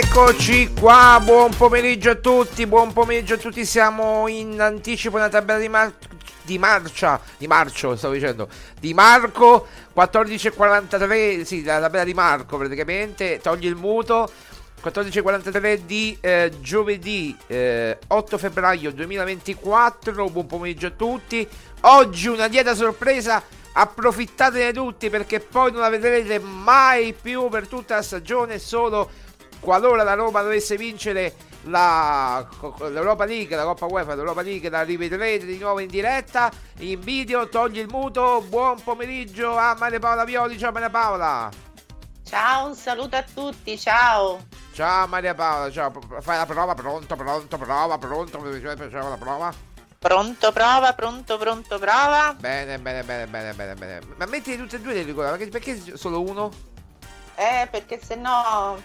eccoci qua, buon pomeriggio a tutti, buon pomeriggio a tutti, siamo in anticipo nella tabella di, mar- di marcia, di marcio stavo dicendo, di Marco, 14.43, sì, la tabella di Marco praticamente, togli il muto, 14.43 di eh, giovedì eh, 8 febbraio 2024, buon pomeriggio a tutti, oggi una dieta sorpresa, approfittatene tutti perché poi non la vedrete mai più per tutta la stagione, solo qualora la Roma dovesse vincere la, l'Europa League, la Coppa UEFA, l'Europa League, la rivedrete di nuovo in diretta, in video, togli il muto, buon pomeriggio a Maria Paola Violi, ciao Maria Paola. Ciao, un saluto a tutti, ciao. Ciao Maria Paola, ciao, fai la prova, pronto, pronto, prova, pronto, facciamo la prova. Pronto, prova, pronto, pronto, prova. Bene, bene, bene, bene, bene, bene. Ma metti tutte e due le ricordi, perché, perché solo uno? Eh, perché se no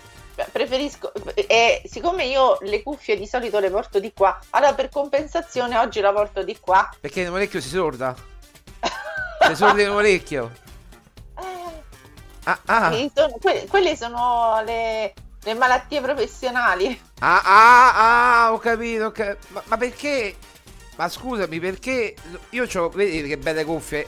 preferisco eh, siccome io le cuffie di solito le porto di qua allora per compensazione oggi la porto di qua. Perché in un orecchio si sorda? Si sorda in un orecchio. Ah, ah. Sono, que- quelle sono le, le, malattie professionali. Ah ah ah ho capito, ho capito. Ma, ma, perché? Ma scusami perché io ho vedi che belle cuffie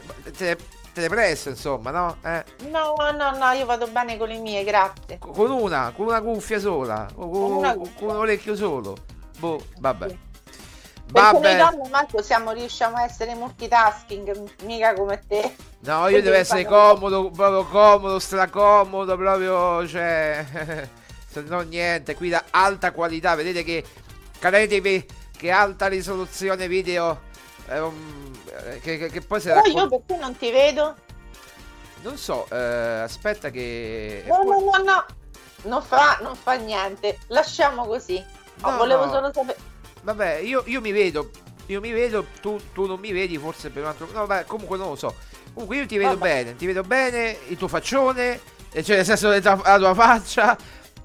te, le presto insomma no? Eh. no no no io vado bene con le mie grazie con una con una cuffia sola con, con, con un orecchio solo boh vabbè sì. Perché noi donne Marco siamo, riusciamo a essere multitasking, mica come te. No, io devo essere comodo, proprio comodo, stracomodo, proprio, cioè, se no niente, qui da alta qualità, vedete che, caretevi, che alta risoluzione video, eh, che, che, che, poi se la... Poi io perché non ti vedo? Non so, eh, aspetta che... No, no, no, no, non fa, non fa niente, lasciamo così. No, oh, volevo no. solo sapere... Vabbè, io, io, mi vedo. Io mi vedo, tu, tu, non mi vedi, forse per un altro. No, vabbè, comunque non lo so. Comunque io ti vedo vabbè. bene, ti vedo bene, il tuo faccione, cioè nel senso la tua faccia,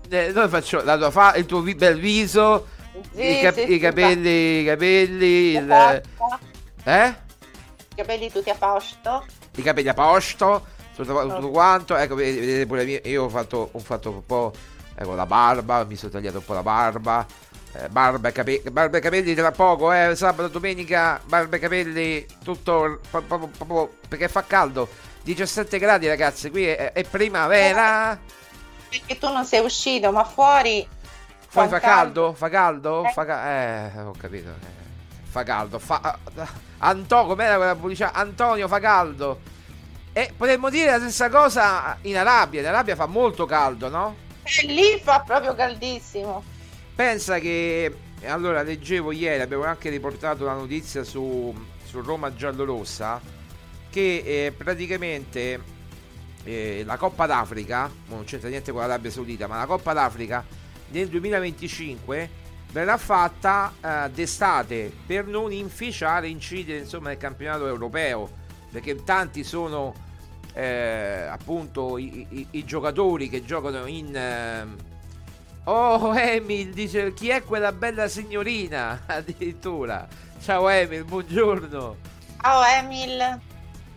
eh, faccio, la tua fa- il tuo bel viso, sì, i, cap- sì, i, capelli, sì, i capelli, il, Eh? Capelli tutti a posto. I capelli a posto, tutto, tutto quanto. Ecco, vedete pure io, ho fatto, ho fatto un po'. Ecco, la barba, mi sono tagliato un po' la barba. Eh, barba, e capelli, barba e capelli tra poco, eh, sabato, domenica, barba e capelli, tutto proprio, proprio perché fa caldo. 17 gradi ragazzi, qui è, è primavera. Perché tu non sei uscito, ma fuori... Fuori fa caldo? Fa caldo? Fa ca- eh, ho capito. eh, Fa caldo. Fa... Antonio, com'era quella pubblicità? Antonio fa caldo. E potremmo dire la stessa cosa in Arabia. In Arabia fa molto caldo, no? E lì fa proprio caldissimo. Pensa che allora leggevo ieri, abbiamo anche riportato una notizia su, su Roma giallorossa che eh, praticamente eh, la Coppa d'Africa, non c'entra niente con l'Arabia Saudita, ma la Coppa d'Africa nel 2025 verrà fatta eh, d'estate per non inficiare incidere insomma nel campionato europeo perché tanti sono eh, appunto i, i- i giocatori che giocano in eh, Oh Emil dice chi è quella bella signorina? Addirittura. Ciao Emil buongiorno. Ciao Emil.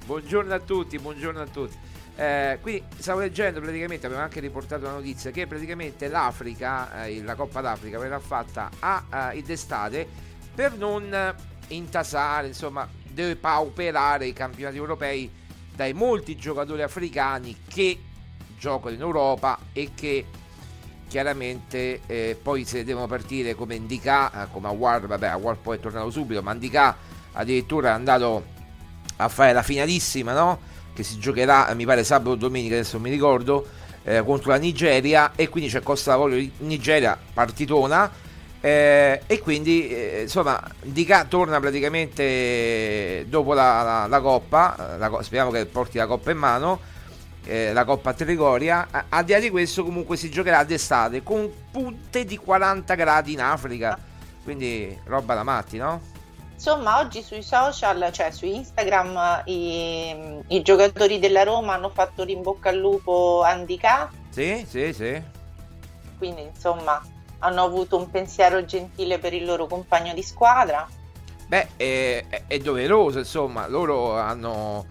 buongiorno a tutti buongiorno a tutti Eh, quindi stavo leggendo praticamente abbiamo anche riportato una notizia che praticamente l'Africa eh, la Coppa d'Africa verrà fatta a eh, d'estate per non eh, intasare insomma depauperare i campionati europei dai molti giocatori africani che giocano in Europa e che chiaramente eh, poi se devono partire come Indica, eh, come Awar, vabbè Awar poi è tornato subito, ma Indica addirittura è andato a fare la finalissima, no? Che si giocherà, eh, mi pare sabato o domenica, adesso non mi ricordo, eh, contro la Nigeria e quindi c'è Costa d'Avorio Nigeria, partitona. eh, e quindi eh, insomma Indica torna praticamente dopo la, la- la Coppa, eh, la speriamo che porti la Coppa in mano eh, la Coppa Trigoria. A- Al di là di questo, comunque si giocherà d'estate con punte di 40 gradi in Africa. Quindi roba da matti, no? Insomma, oggi sui social, cioè su Instagram, i, i giocatori della Roma hanno fatto l'in bocca al lupo a Andicà, Sì, sì, sì. quindi insomma hanno avuto un pensiero gentile per il loro compagno di squadra. Beh, è, è- è doveroso, insomma, loro hanno,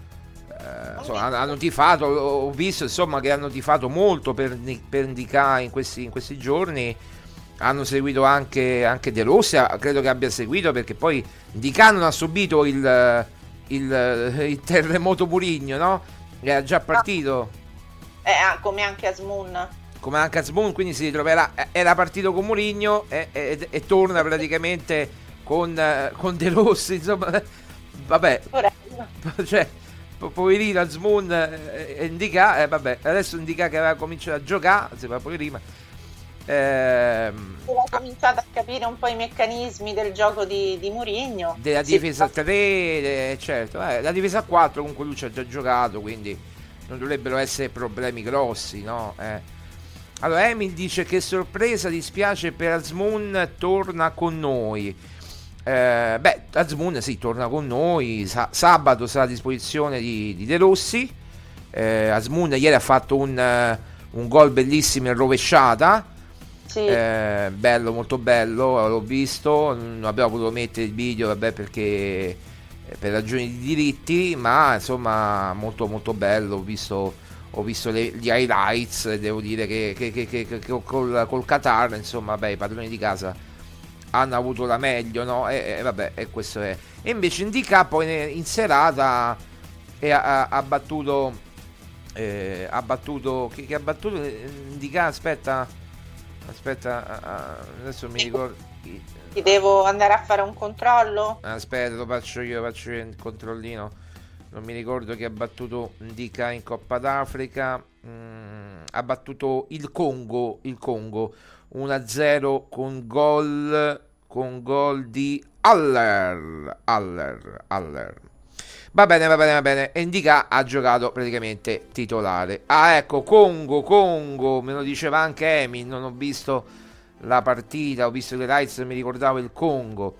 eh, insomma, hanno, hanno tifato, ho visto insomma che hanno tifato molto per, per Ndicà in questi, in questi giorni, hanno seguito anche, anche De Rossi, ah, credo che abbia seguito perché poi Ndicà non ha subito il, il, il terremoto Murigno, no? Era già partito. Eh, ah, come anche Asmun. come anche Asmun, quindi si ritroverà. eh, Era partito con Mourinho e, e- e torna praticamente con, eh, con De Rossi. Insomma, eh, vabbè, cioè, po- poverino Asmun eh, Indica, eh, vabbè, adesso Indica che aveva cominciato a giocare, sembra poi prima. Ehm, Aveva cominciato a capire un po' i meccanismi del gioco di, di Mourinho. della difesa a 3, eh, certo, eh, la difesa a 4 comunque lui ci ha già giocato, quindi non dovrebbero essere problemi grossi, no? Eh. Allora Emil dice che sorpresa, dispiace per Azmoun, torna con noi. Eh, beh, Azmoun sì, torna con noi, sa- sabato sarà a disposizione di, di De Rossi. Eh, Azmoun ieri ha fatto un, eh, un gol bellissimo in rovesciata. Sì. Eh, bello, molto bello, l'ho visto, non abbiamo potuto mettere il video vabbè, perché eh, per ragioni di diritti, ma insomma molto molto bello, ho visto, ho visto le- gli highlights devo dire che, che- che- che- che col, col Qatar, insomma, beh, i padroni di casa hanno avuto la meglio, no? E, e vabbè, e questo è. E invece Indica poi in serata ha, ha- ha battuto, eh, ha battuto, chi ha battuto Indica, aspetta, aspetta, adesso mi ricordo. Ti devo andare a fare un controllo? Aspetta, lo faccio io, faccio io il controllino. Non mi ricordo chi ha battuto Ndika in Coppa d'Africa. Mm, ha battuto il Congo, il Congo 1-0 con gol con gol di Aller, Aller, Aller. Va bene, va bene, va bene. E Ndika ha giocato praticamente titolare. Ah, ecco, Congo, Congo, me lo diceva anche Emi, non ho visto la partita, ho visto le lights, mi ricordavo il Congo.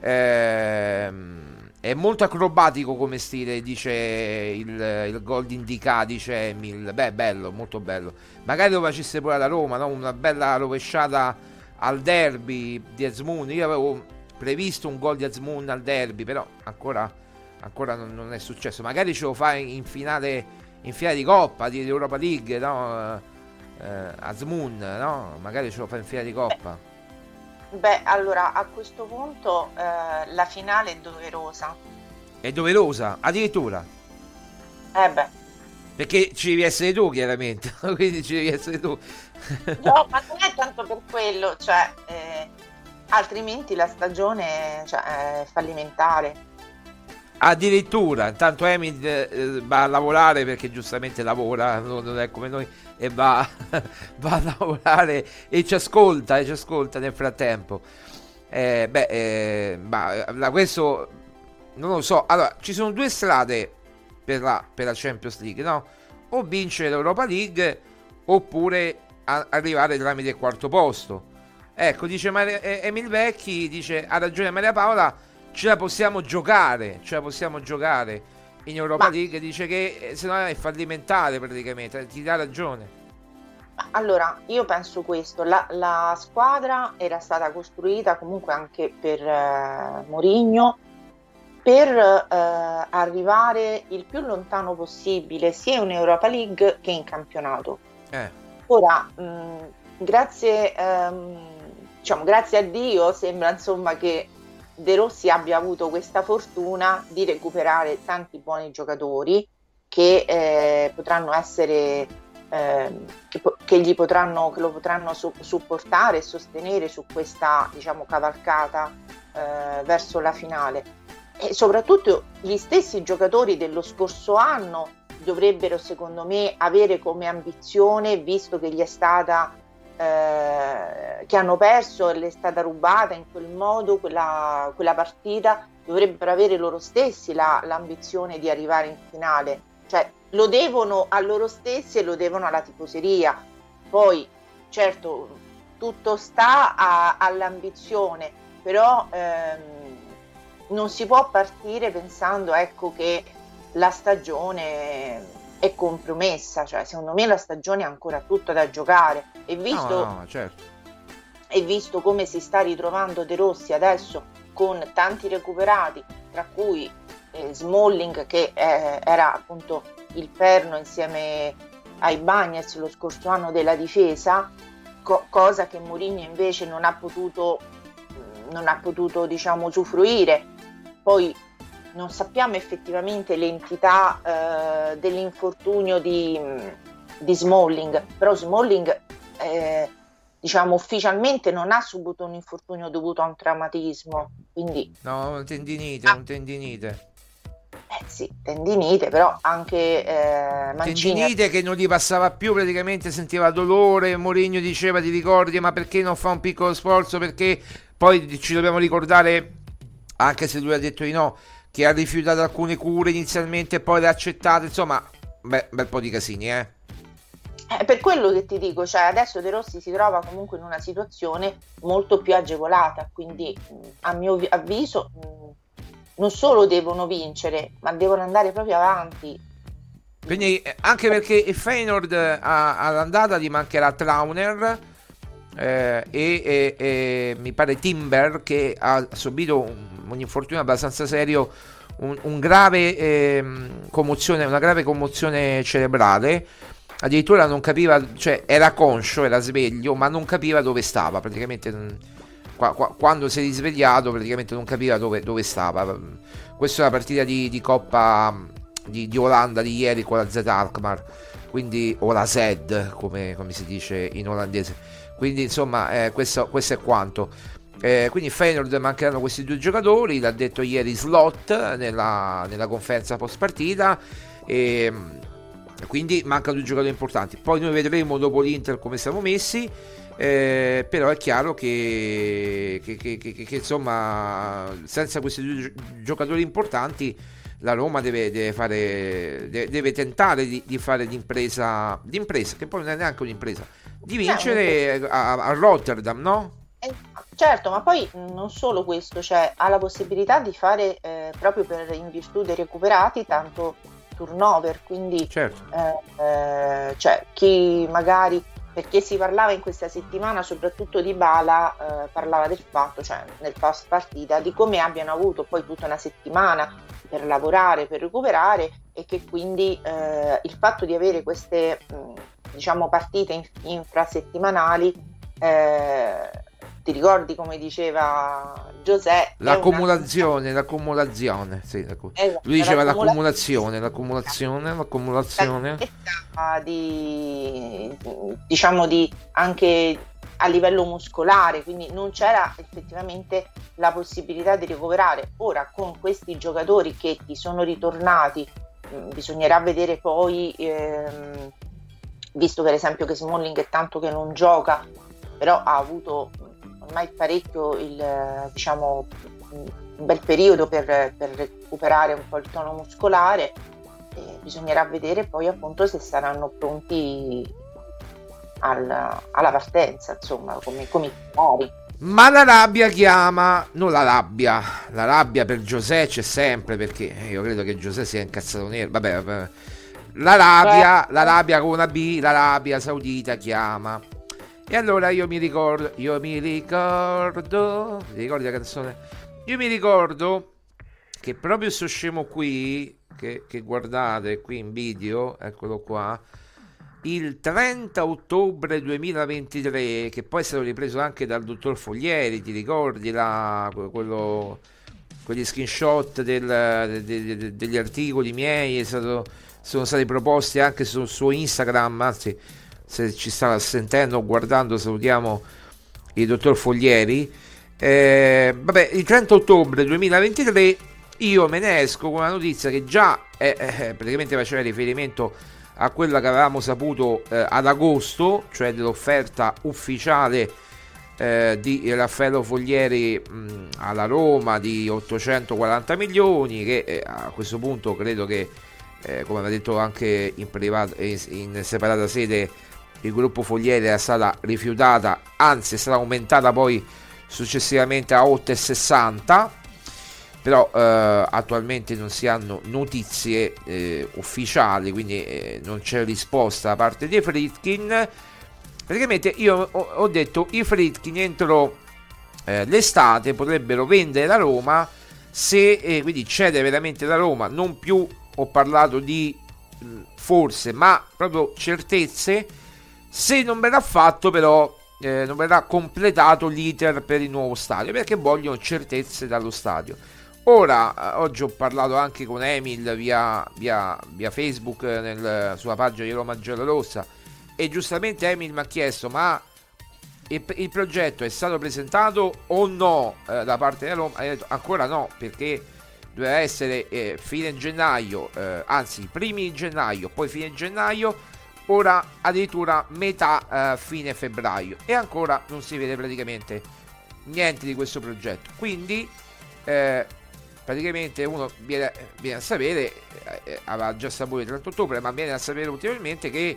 Ehm, è molto acrobatico come stile, dice il, il gol di Indica, dice Emil. Beh, bello, molto bello. Magari lo facesse pure alla Roma, no? una bella rovesciata al derby di Esmoon. Io avevo previsto un gol di Azmoun al derby, però ancora, ancora non, non, è successo. Magari ce lo fa in finale, in finale di Coppa, di Europa League, no? Eh, Azmoun, no? Magari ce lo fa in finale di Coppa. Beh, allora a questo punto eh, la finale è doverosa. È doverosa, addirittura. Eh beh. Perché ci devi essere tu, chiaramente. Quindi ci devi essere tu. no, ma non è tanto per quello, cioè, eh, altrimenti la stagione cioè, è fallimentare. Addirittura, intanto Emil eh, va a lavorare perché giustamente lavora, non è come noi, e va, va a lavorare e ci ascolta, e ci ascolta nel frattempo. Eh, beh, eh, ma, da questo non lo so. Allora, ci sono due strade per la, per la Champions League, no? O vincere l'Europa League oppure a, arrivare tramite il quarto posto. Ecco, dice Maria, eh, Emil Vecchi, dice, ha ragione Maria Paola, ce la possiamo giocare, ce la possiamo giocare in Europa Ma... League, dice che eh, se no è fallimentare praticamente, ti dà ragione. Allora, io penso questo, la, la squadra era stata costruita comunque anche per eh, Mourinho per eh, arrivare il più lontano possibile sia in Europa League che in campionato. Eh. Ora, mh, grazie, ehm, diciamo, grazie a Dio sembra insomma che De Rossi abbia avuto questa fortuna di recuperare tanti buoni giocatori che eh, potranno essere eh, che, che, potranno, che lo potranno su, supportare e sostenere su questa diciamo, cavalcata eh, verso la finale. E soprattutto gli stessi giocatori dello scorso anno dovrebbero secondo me avere come ambizione, visto che gli è stata eh, che hanno perso e le è stata rubata in quel modo quella, quella partita, dovrebbero avere loro stessi la, l'ambizione di arrivare in finale. Cioè, lo devono a loro stessi e lo devono alla tifoseria. Poi, certo, tutto sta a, all'ambizione, però ehm, non si può partire pensando ecco, che la stagione è compromessa, cioè secondo me la stagione è ancora tutta da giocare e visto, no, no, certo. e visto come si sta ritrovando De Rossi adesso con tanti recuperati, tra cui eh, Smalling che eh, era appunto il perno insieme ai Bagnets lo scorso anno della difesa, co- cosa che Mourinho invece non ha potuto, non ha potuto diciamo, usufruire poi non sappiamo effettivamente l'entità eh, dell'infortunio di, di, Smalling, però Smalling eh, diciamo ufficialmente non ha subito un infortunio dovuto a un traumatismo, quindi... No, un tendinite, ah. un tendinite. Eh sì, tendinite, però anche eh, Mancini... Tendinite che non gli passava più, praticamente sentiva dolore, Mourinho diceva ti ricordi ma perché non fa un piccolo sforzo, perché poi ci dobbiamo ricordare anche se lui ha detto di no, che ha rifiutato alcune cure inizialmente e poi le ha accettate, insomma, beh, bel po' di casini, eh. È per quello che ti dico, cioè adesso De Rossi si trova comunque in una situazione molto più agevolata, quindi a mio avviso non solo devono vincere, ma devono andare proprio avanti. Quindi anche perché il Feynord all'andata gli mancherà Trauner eh, e, e, e, mi pare Timber che ha subito un, un infortunio abbastanza serio, un, un grave, eh, commozione, una grave commozione cerebrale. Addirittura non capiva, cioè era conscio, era sveglio, ma non capiva dove stava. Praticamente, qua, qua, quando si è risvegliato, praticamente non capiva dove, dove stava. Questa è la partita di, di Coppa di, di, Olanda di ieri con la Z Alkmaar, quindi o la Z, come, come si dice in olandese. Quindi, insomma, eh, questo, questo è quanto. Eh, quindi Feyenoord mancheranno questi due giocatori, l'ha detto ieri Slot nella, nella conferenza post partita. E, quindi mancano due giocatori importanti. Poi noi vedremo dopo l'Inter come siamo messi. Eh, però è chiaro che, che, che, che, insomma senza questi due giocatori importanti la Roma deve, deve, fare, deve, tentare di, di, fare l'impresa, l'impresa che poi non è neanche un'impresa di vincere a, a Rotterdam no? Eh, certo, ma poi non solo questo, cioè ha la possibilità di fare eh, proprio per in virtù dei recuperati tanto turnover, quindi certo. eh, eh, cioè, chi magari perché si parlava in questa settimana soprattutto di Bala, eh, parlava del fatto, cioè nel post partita, di come abbiano avuto poi tutta una settimana per lavorare, per recuperare e che quindi eh, il fatto di avere queste mh, diciamo partite in, infrasettimanali eh, ti ricordi come diceva Giuseppe? L'accumulazione, una... l'accumulazione, sì, l'accu... esatto, lui diceva l'accumulazione, l'accumulazione, l'accumulazione. Di, diciamo di anche a livello muscolare, quindi non c'era effettivamente la possibilità di recuperare. Ora con questi giocatori che ti sono ritornati, mm, bisognerà vedere poi, ehm, visto per esempio che Smalling è tanto che non gioca, però ha avuto ormai parecchio il, diciamo, un bel periodo per, per, recuperare un po' il tono muscolare bisognerà vedere poi appunto se saranno pronti al, alla partenza, insomma, come, come pari. Ma la rabbia chiama, non la rabbia, la rabbia per Giuseppe c'è sempre perché io credo che Giuseppe sia incazzato nero, vabbè, vabbè. La rabbia, la rabbia con una B, la rabbia saudita chiama. E allora io mi ricordo, io mi ricordo, ti ricordi la canzone? Io mi ricordo che proprio sto scemo qui, che, che guardate qui in video, eccolo qua, il 30 ottobre 2023, che poi è stato ripreso anche dal dottor Foglieri, ti ricordi la, quello, quegli screenshot del, de, de, de, degli articoli miei, stato, sono stati proposti anche sul suo Instagram, anzi se ci sta sentendo o guardando salutiamo il dottor Foglieri. Eh, vabbè il 30 ottobre 2023 io me ne esco con una notizia che già è, eh, praticamente faceva riferimento a quella che avevamo saputo eh, ad agosto cioè dell'offerta ufficiale eh, di Raffaello Foglieri mh, alla Roma di 840 milioni che eh, a questo punto credo che eh, come aveva detto anche in, privato, in, in separata sede il gruppo Fogliere era stata rifiutata, anzi è stata aumentata poi successivamente a 8,60 però eh, attualmente non si hanno notizie eh, ufficiali quindi eh, non c'è risposta da parte di Fritkin praticamente io ho, ho detto i Fritkin entro eh, l'estate potrebbero vendere la Roma se eh, quindi cede veramente la Roma. Non più ho parlato di forse ma proprio certezze. Se non verrà fatto però eh, non verrà completato l'iter per il nuovo stadio perché vogliono certezze dallo stadio ora eh, oggi ho parlato anche con Emil via, via, via Facebook eh, nel, sulla pagina di Roma Rossa. E giustamente Emil mi ha chiesto ma il, il, progetto è stato presentato o no eh, da parte della Roma? Ha detto ancora no perché doveva essere eh, fine gennaio, eh, anzi primi gennaio, poi fine gennaio ora addirittura metà eh, fine febbraio. E ancora non si vede praticamente niente di questo progetto. Quindi eh, praticamente uno viene, viene a sapere eh, aveva già saputo il 30 ottobre ma viene a sapere ultimamente che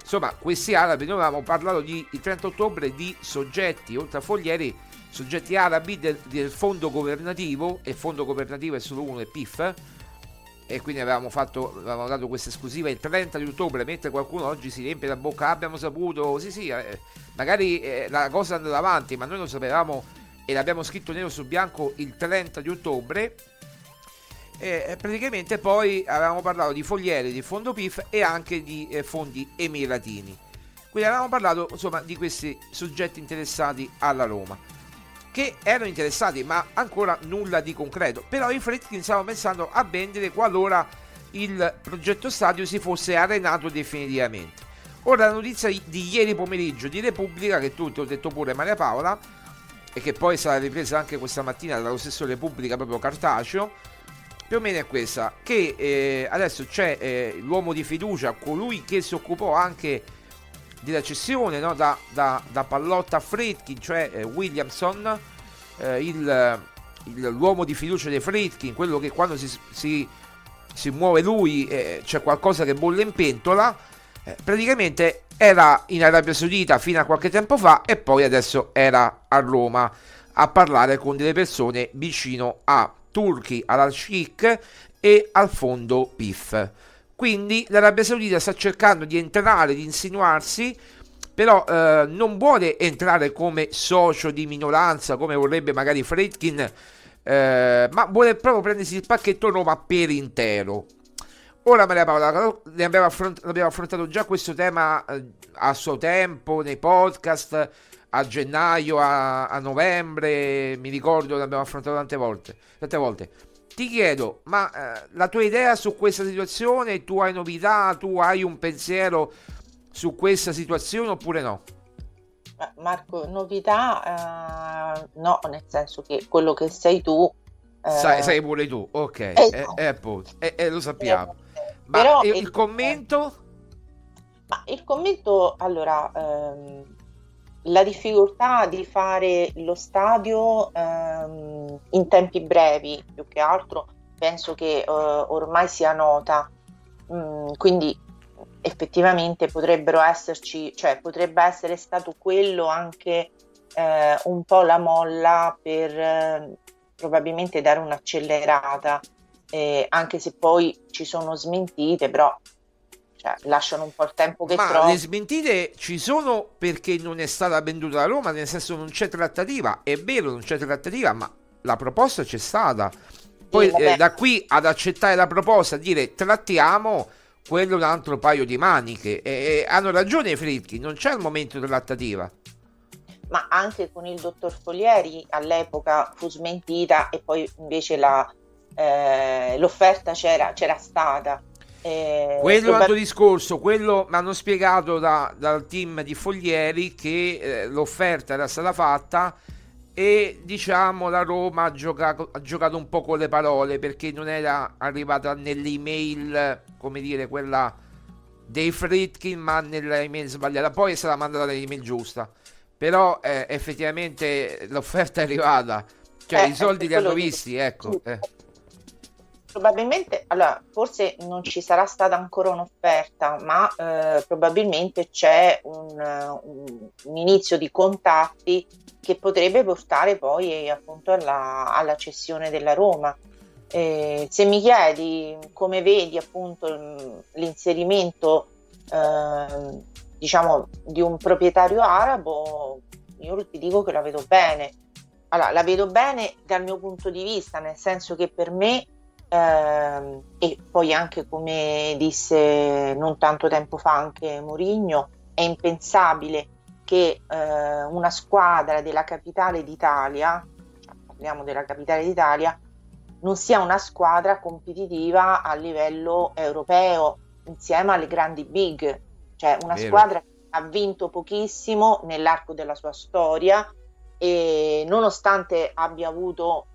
insomma questi arabi noi avevamo parlato di, il 30 ottobre di soggetti oltre a foglieri soggetti arabi del, del fondo governativo e fondo governativo è solo uno è PIF e quindi avevamo, fatto, avevamo dato questa esclusiva il 30 di ottobre, mentre qualcuno oggi si riempie la bocca, abbiamo saputo, sì sì, eh, magari eh, la cosa andava avanti, ma noi lo sapevamo e l'abbiamo scritto nero su bianco il 30 di ottobre. E praticamente poi avevamo parlato di fogliere, di fondo PIF e anche di eh, fondi emiratini. Quindi avevamo parlato insomma di questi soggetti interessati alla Roma che erano interessati, ma ancora nulla di concreto. Però i Fredkin stavano pensando a vendere qualora il progetto stadio si fosse arenato definitivamente. Ora la notizia di ieri pomeriggio di Repubblica, che tu ho detto pure Maria Paola, e che poi sarà ripresa anche questa mattina dallo stesso Repubblica proprio cartaceo, più o meno è questa, che eh, adesso c'è eh, l'uomo di fiducia, colui che si occupò anche della cessione no? da, da, da, Pallotta a Fredkin, cioè eh, Williamson, eh, il, il, l'uomo di fiducia dei Fredkin, quello che quando si, si, si muove lui eh, c'è qualcosa che bolle in pentola, eh, praticamente era in Arabia Saudita fino a qualche tempo fa e poi adesso era a Roma a parlare con delle persone vicino a Turchi, al-Sheikh e al fondo PIF. Quindi l'Arabia Saudita sta cercando di entrare, di insinuarsi però eh, non vuole entrare come socio di minoranza come vorrebbe magari Fredkin, eh, ma vuole proprio prendersi il pacchetto Roma per intero. Ora Maria Paola, ne abbiamo, affront- abbiamo affrontato già questo tema eh, a suo tempo nei podcast, a gennaio, a, a novembre, mi ricordo l'abbiamo affrontato tante volte. Tante volte. Ti chiedo, ma eh, la tua idea su questa situazione, tu hai novità, tu hai un pensiero su questa situazione oppure no? Marco, novità eh, no, nel senso che quello che sei tu... Eh, sai, sai, pure tu, ok, eh, eh, eh, lo sappiamo. Ma Però il, il commento? Ma il commento, allora, ehm, la difficoltà di fare lo stadio ehm, in tempi brevi, più che altro, penso che eh, ormai sia nota. Mm, quindi effettivamente potrebbero esserci, cioè potrebbe essere stato quello anche eh, un po' la molla per eh, probabilmente dare un'accelerata, eh, anche se poi ci sono smentite, però cioè, lasciano un po' il tempo che trovano. le smentite ci sono perché non è stata venduta da Roma, nel senso non c'è trattativa. È vero, non c'è trattativa, ma la proposta c'è stata. Poi Sì, eh, da qui ad accettare la proposta, dire trattiamo quello è un altro paio di maniche. E, e hanno ragione i Fritchi, non c'è il momento di trattativa. ma anche con il dottor Folieri all'epoca fu smentita e poi invece la, eh, l'offerta c'era, c'era stata. Eh, Quello è un altro discorso, quello mi hanno spiegato da- dal team di Foglieri che eh, l'offerta era stata fatta e diciamo la Roma ha giocato, ha giocato un po' con le parole perché non era arrivata nell'email, come dire, quella dei Fritkin, ma nell'email sbagliata. Poi è stata mandata nell'email giusta. Però eh, effettivamente l'offerta è arrivata. Cioè Eh, i soldi è li hanno visti, ecco. Eh. Probabilmente, allora, forse non ci sarà stata ancora un'offerta, ma eh, probabilmente c'è un, eh, un- un inizio di contatti che potrebbe portare poi appunto alla, alla cessione della Roma. Eh, se mi chiedi come vedi appunto l'inserimento ehm, diciamo di un proprietario arabo, io ti dico che la vedo bene. Allora, la vedo bene dal mio punto di vista, nel senso che per me Ehm, e poi anche come disse non tanto tempo fa anche Mourinho, è impensabile che eh, una squadra della capitale d'Italia, parliamo della capitale d'Italia, non sia una squadra competitiva a livello europeo insieme alle grandi big, cioè una Vero. squadra che ha vinto pochissimo nell'arco della sua storia e nonostante abbia avuto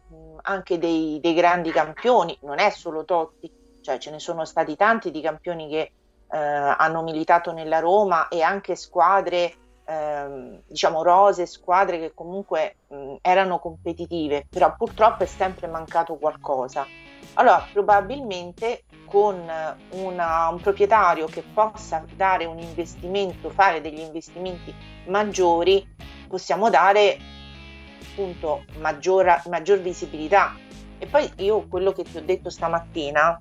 anche dei, dei grandi campioni, non è solo Totti, cioè ce ne sono stati tanti di campioni che eh, hanno militato nella Roma e anche squadre, ehm, diciamo rose, squadre che comunque mh, erano competitive, però purtroppo è sempre mancato qualcosa. Allora, probabilmente con una- un proprietario che possa dare un investimento, fare degli investimenti maggiori, possiamo dare appunto maggior, maggior visibilità. E poi io quello che ti ho detto stamattina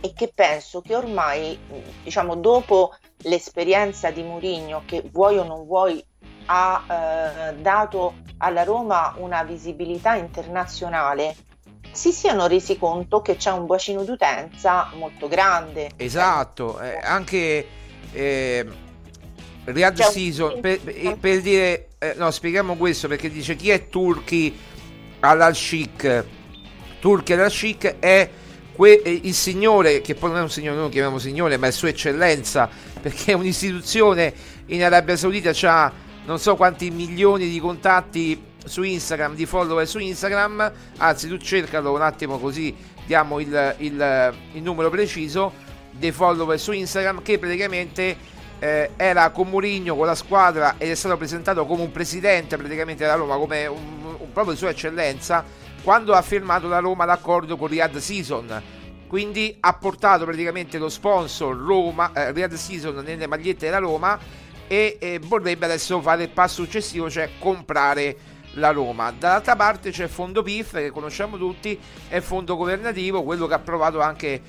è che penso che ormai, diciamo, dopo l'esperienza di Mourinho, che vuoi o non vuoi, ha eh, dato alla Roma una visibilità internazionale, si siano resi conto che c'è un bacino d'utenza molto grande. Esatto, eh, anche eh, Riyadh Season per- per dire eh, no, spieghiamo questo perché dice chi è Turchi al-Sheikh. Turchi al-Sheikh è que- il signore, che poi non è un signore, noi lo chiamiamo signore, ma è sua eccellenza, perché è un'istituzione in Arabia Saudita, ha non so quanti milioni di contatti su Instagram, di follower su Instagram, anzi tu cercalo un attimo così diamo il, il- il numero preciso dei follower su Instagram che praticamente eh, era con Mourinho con la squadra ed è stato presentato come un presidente praticamente della Roma come un, un proprio sua eccellenza quando ha firmato la Roma l'accordo con Riyadh Season quindi ha portato praticamente lo sponsor Roma, eh, Riyadh Season nelle magliette della Roma e eh, vorrebbe adesso fare il passo successivo cioè comprare la Roma. Dall'altra parte c'è il fondo PIF che conosciamo tutti, è il fondo governativo, quello che ha provato anche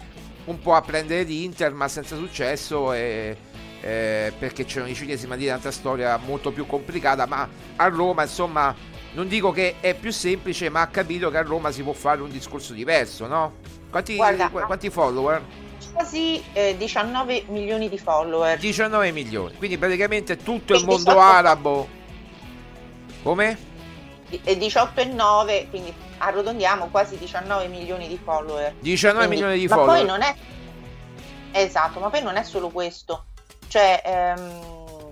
un po' a prendere l'Inter ma senza successo e, eh, perché c'erano i cinesi ma di un'altra storia molto più complicata, ma a Roma insomma non dico che è più semplice, ma ha capito che a Roma si può fare un discorso diverso, no? Quanti, Guarda, quanti follower? Quasi eh, 19 milioni di follower. 19 milioni, quindi praticamente tutto il Quindi mondo sotto- arabo. Come? Di- e 18 e 9, quindi arrotondiamo quasi 19 milioni di follower. 19 Quindi- milioni di ma follower. poi non è esatto, ma poi non è solo questo, cioè ehm,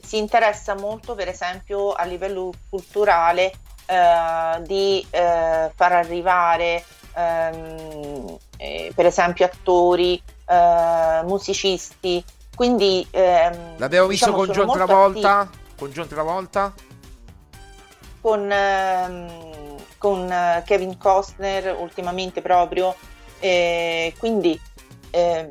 si interessa molto, per esempio, a livello culturale eh, di eh, far arrivare, ehm, eh, per esempio, attori, eh, musicisti. Quindi ehm, L'abbiamo visto diciamo, con John Travolta? Con John Travolta? con, ehm, con eh, Kevin Costner ultimamente proprio, quindi ehm,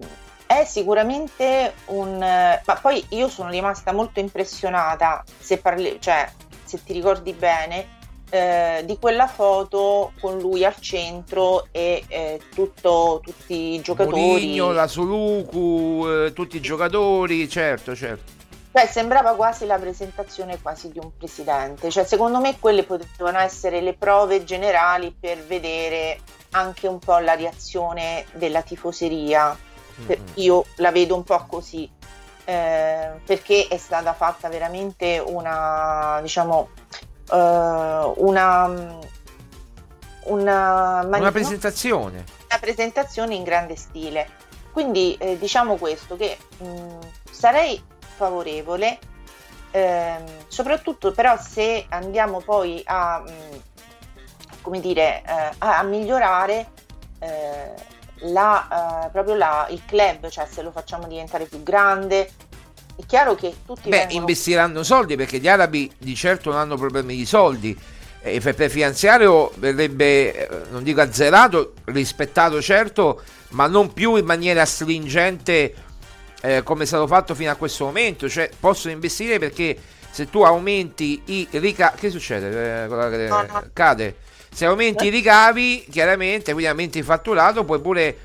è sicuramente un... ma poi io sono rimasta molto impressionata, se, parli, cioè, se ti ricordi bene, eh, di quella foto con lui al centro e eh, tutto, tutti i giocatori. Mourinho, la Soluku, eh, tutti i giocatori, certo, certo. Cioè, sembrava quasi la presentazione quasi di un presidente. Cioè, secondo me quelle potevano essere le prove generali per vedere anche un po' la reazione della tifoseria. Mhm. Io la vedo un po' così. eh, perché è stata fatta veramente una, diciamo, eh, una, una, mani- Una no? presentazione. una presentazione in grande stile. Quindi eh, diciamo questo, che mh, sarei favorevole, ehm, soprattutto però se andiamo poi a, mh, come dire, eh, a, a migliorare eh, la, eh, proprio la- il club, cioè se lo facciamo diventare più grande. È chiaro che tutti Beh, vengono investiranno soldi perché gli arabi di certo non hanno problemi di soldi. E play finanziario verrebbe, eh, non dico azzerato, rispettato certo, ma non più in maniera stringente eh, come è stato fatto fino a questo momento. Cioè, possono investire perché se tu aumenti i ricavi... Che succede? Eh, No, no. Cade. Se aumenti i ricavi, chiaramente, quindi aumenti il fatturato, puoi pure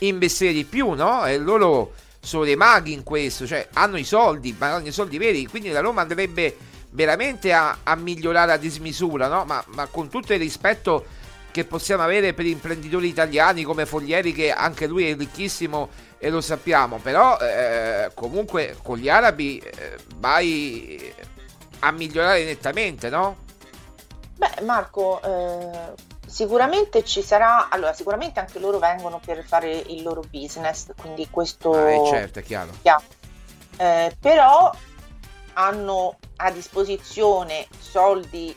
investire di più, no? E loro sono dei maghi in questo, cioè hanno i soldi, ma hanno i soldi veri, quindi la Roma andrebbe veramente a, a migliorare a dismisura, no? Ma, ma con tutto il rispetto che possiamo avere per imprenditori italiani come Foglieri, che anche lui è ricchissimo e lo sappiamo, però eh, comunque con gli arabi eh, vai a migliorare nettamente, no? Beh, Marco, eh, sicuramente ci sarà. Allora, sicuramente anche loro vengono per fare il loro business, quindi questo. Ah, eh, certo, è chiaro. Eh, però hanno a disposizione soldi,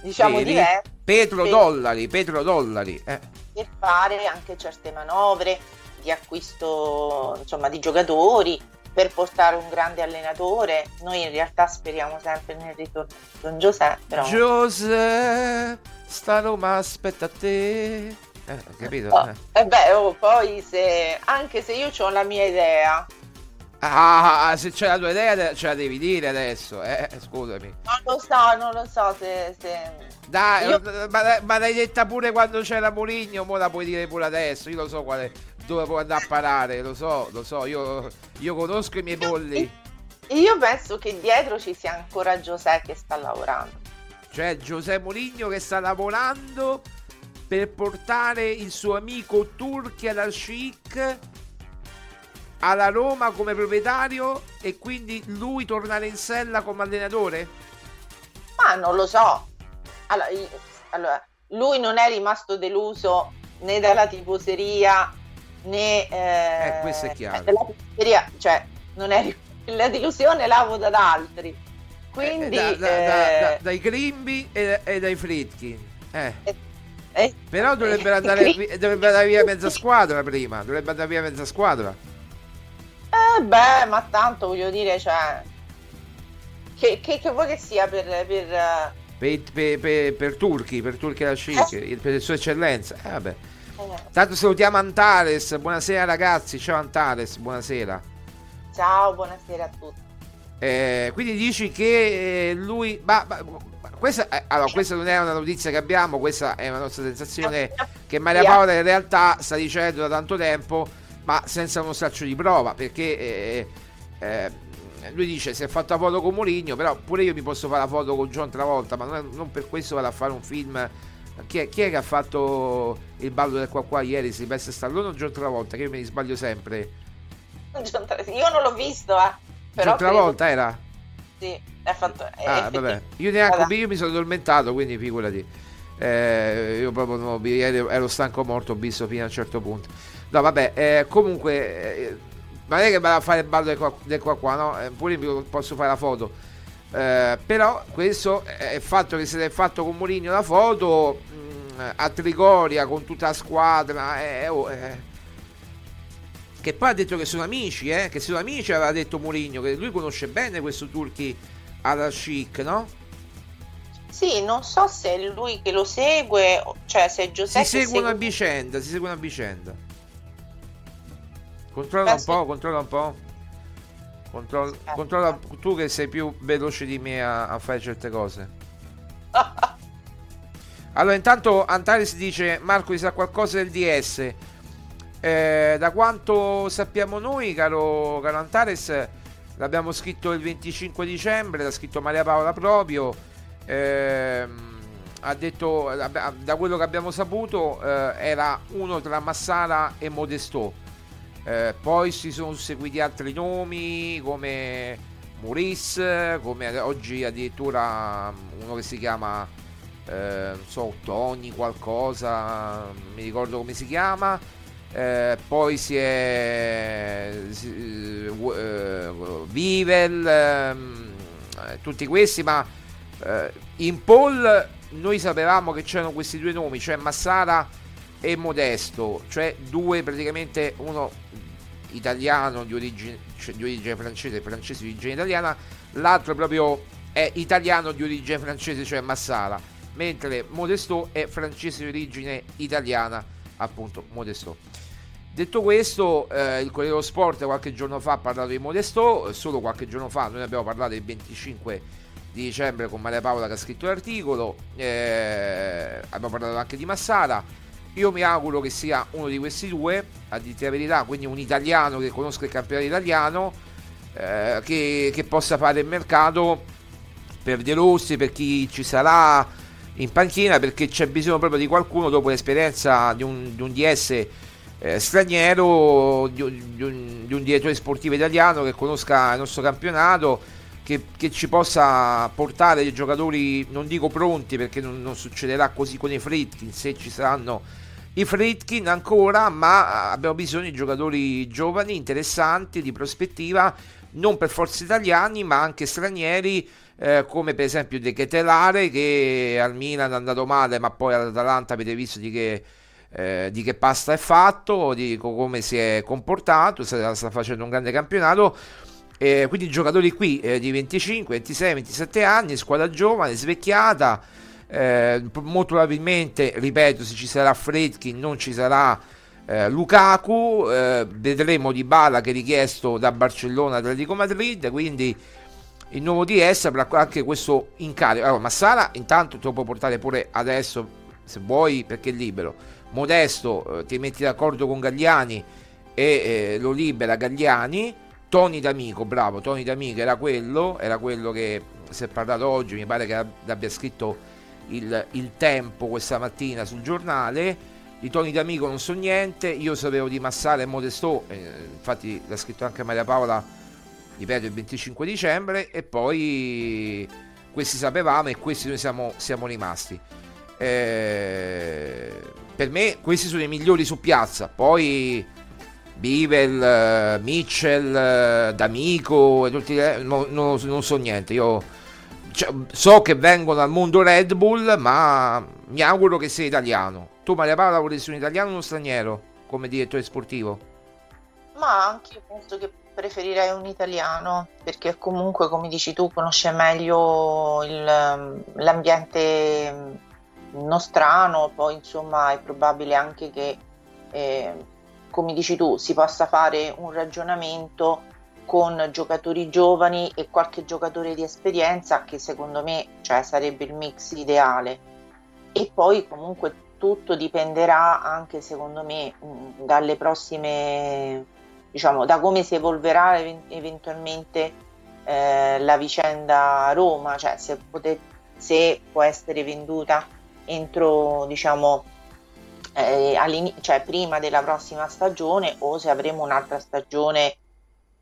diciamo, Veri? diversi Petrodollari, petrodollari. Eh. per fare anche certe manovre di acquisto, insomma, di giocatori. Per portare un grande allenatore, noi in realtà speriamo sempre nel ritorno di Don Giuseppe. Però... Giuseppe, sta Roma aspetta te. Eh, ho capito? Oh, Eh. e beh, oh, poi se anche se io ho la mia idea, Ah, se c'è la tua idea ce la devi dire adesso, eh, scusami. non lo so, non lo so se. se- Dai, Io- ma, ma l'hai detta pure quando c'era Mourinho, mo la puoi dire pure adesso. Io lo so quale, dove può andare a parare, lo so, lo so, io, io conosco i miei polli. Io penso che dietro ci sia ancora Giuseppe che sta lavorando. Cioè Giuseppe Mourinho che sta lavorando per portare il suo amico Turchi al Chic alla Roma come proprietario e quindi lui tornare in sella come allenatore? Ma non lo so. Allora, io- allora, lui non è rimasto deluso né dalla tifoseria né eh, Eh, questo è chiaro. dalla tifoseria, cioè non è la delusione la avuta da altri. Quindi Eh, da- da- eh, da- da- dai Grimbi e, e dai Fritkin. Eh. eh, Però dovrebbero eh, andare, dovrebbe andare via mezza squadra prima. Dovrebbe andare via mezza squadra. Eh beh, ma tanto voglio dire, cioè. Che, che, che vuoi che sia per. per eh, Per, per, per- per Turchi, per Turchi al Chic, per sua eccellenza. Eh, vabbè. Tanto salutiamo Antares. Buonasera ragazzi. Ciao Antares, buonasera. ciao, buonasera a tutti. Eh, quindi dici che eh, lui. Ma, ma- ma questa, eh, allora, questa non è una notizia che abbiamo, questa è una nostra sensazione che Maria Paola in realtà sta dicendo da tanto tempo, ma senza uno straccio di prova, perché eh, eh, lui dice si è fatto la foto con Mourinho, però pure io mi posso fare la foto con John Travolta, ma non, non per questo vado a fare un film. Chi è, chi è, che ha fatto il ballo del qua qua ieri? Silvestre Stallone o John Travolta? Che io ne sbaglio sempre. Io non l'ho visto, eh. Però John Travolta credo... era? Sì, è fatto. È ah, vabbè. Io neanche io mi sono addormentato, quindi figurati. Eh, io proprio no, ero, ero stanco morto, ho visto fino a un certo punto. No, vabbè, eh, comunque, eh, non è che vado a fare il ballo del qua, del qua, qua no? Eh, pure posso fare la foto. Eh, però questo è il fatto che se l'è fatto con Mourinho la foto mh, mm, a Trigoria con tutta la squadra eh, oh, eh. che poi ha detto che sono amici eh, che sono amici aveva detto Mourinho che lui conosce bene questo Turchi alla chic no? Sì, non so se è lui che lo segue, cioè se Giuseppe. Si seguono segue... a vicenda, si seguono a vicenda. Controlla Penso... un po', controlla un po'. Controlla, eh. controlla tu che sei più veloce di me a, a fare certe cose. allora, intanto Antares dice: Marco, ti sa qualcosa del DS? Eh, da quanto sappiamo noi, caro, caro Antares, l'abbiamo scritto il 25 dicembre, l'ha scritto Maria Paola proprio ehm, ha detto, da quello che abbiamo saputo, eh, era uno tra Massara e Modesto. Eh, poi si sono seguiti altri nomi come Maurice, come oggi addirittura uno che si chiama eh, so, Tony qualcosa, mi ricordo come si chiama. Eh, poi si è si, Vivel, ehm, tutti questi, ma eh, in Paul noi sapevamo che c'erano questi due nomi, cioè Massara e Modesto, cioè due praticamente uno italiano di origine, cioè di origine francese, francese di origine italiana, l'altro proprio è italiano di origine francese, cioè Massara, mentre Modesto è francese di origine italiana, appunto Modesto. Detto questo, eh, il Corriere dello Sport qualche giorno fa ha parlato di Modesto, solo qualche giorno fa, noi abbiamo parlato il 25 di dicembre con Maria Paola che ha scritto l'articolo, eh, abbiamo parlato anche di Massara, io mi auguro che sia uno di questi due, a dirti la verità, quindi un italiano che conosca il campionato italiano, eh, che, che, possa fare il mercato per De Rossi, per chi ci sarà in panchina, perché c'è bisogno proprio di qualcuno dopo l'esperienza di un, di un DS eh, straniero, di di, un, di un direttore sportivo italiano che conosca il nostro campionato che, che, ci possa portare dei giocatori, non dico pronti perché non, non succederà così con i Fritkin, se ci saranno i Fritkin ancora, ma abbiamo bisogno di giocatori giovani, interessanti, di prospettiva, non per forza italiani, ma anche stranieri, eh, come per esempio De Ketelare che al Milan è andato male, ma poi all'Atalanta avete visto di che, eh, di che pasta è fatto, di come si è comportato, sta, sta facendo un grande campionato eh, quindi giocatori qui eh, di 25, 26, 27 anni, squadra giovane, svecchiata. Eh, molto probabilmente, ripeto, se ci sarà Fredkin non ci sarà eh, Lukaku. Eh, vedremo di Bala che è richiesto da Barcellona Atletico Madrid. Quindi il nuovo DS avrà anche questo incarico. Allora, Massara intanto te lo puoi portare pure adesso se vuoi perché è libero. Modesto, eh, ti metti d'accordo con Gagliani e lo libera Gagliani Tony D'Amico, bravo, Tony D'Amico era quello, era quello che si è parlato oggi, mi pare che abbia scritto il, il tempo questa mattina sul giornale. Di Tony D'Amico non so niente, io sapevo di Massara e Modestò, eh, infatti l'ha scritto anche Maria Paola, ripeto, il 25 dicembre, e poi questi sapevamo e questi noi siamo, siamo rimasti. Eh, per me questi sono i migliori su piazza, poi Bivel, uh, Mitchell, uh, D'Amico, tutti, no, no, non so niente. Io cioè, so che vengono dal mondo Red Bull, ma mi auguro che sia italiano. Tu, Maria Paola, vorresti un italiano o uno straniero come direttore sportivo? Ma anche io penso che preferirei un italiano perché comunque, come dici tu, conosce meglio il, l'ambiente nostrano. Poi, insomma, è probabile anche che. Eh, come dici tu, si possa fare un ragionamento con giocatori giovani e qualche giocatore di esperienza che secondo me cioè, sarebbe il mix ideale. E poi comunque tutto dipenderà anche secondo me dalle prossime diciamo, da come si evolverà eventualmente eh, la vicenda Roma, cioè se, pote- se può essere venduta entro, diciamo, eh, cioè prima della prossima stagione o se avremo un'altra stagione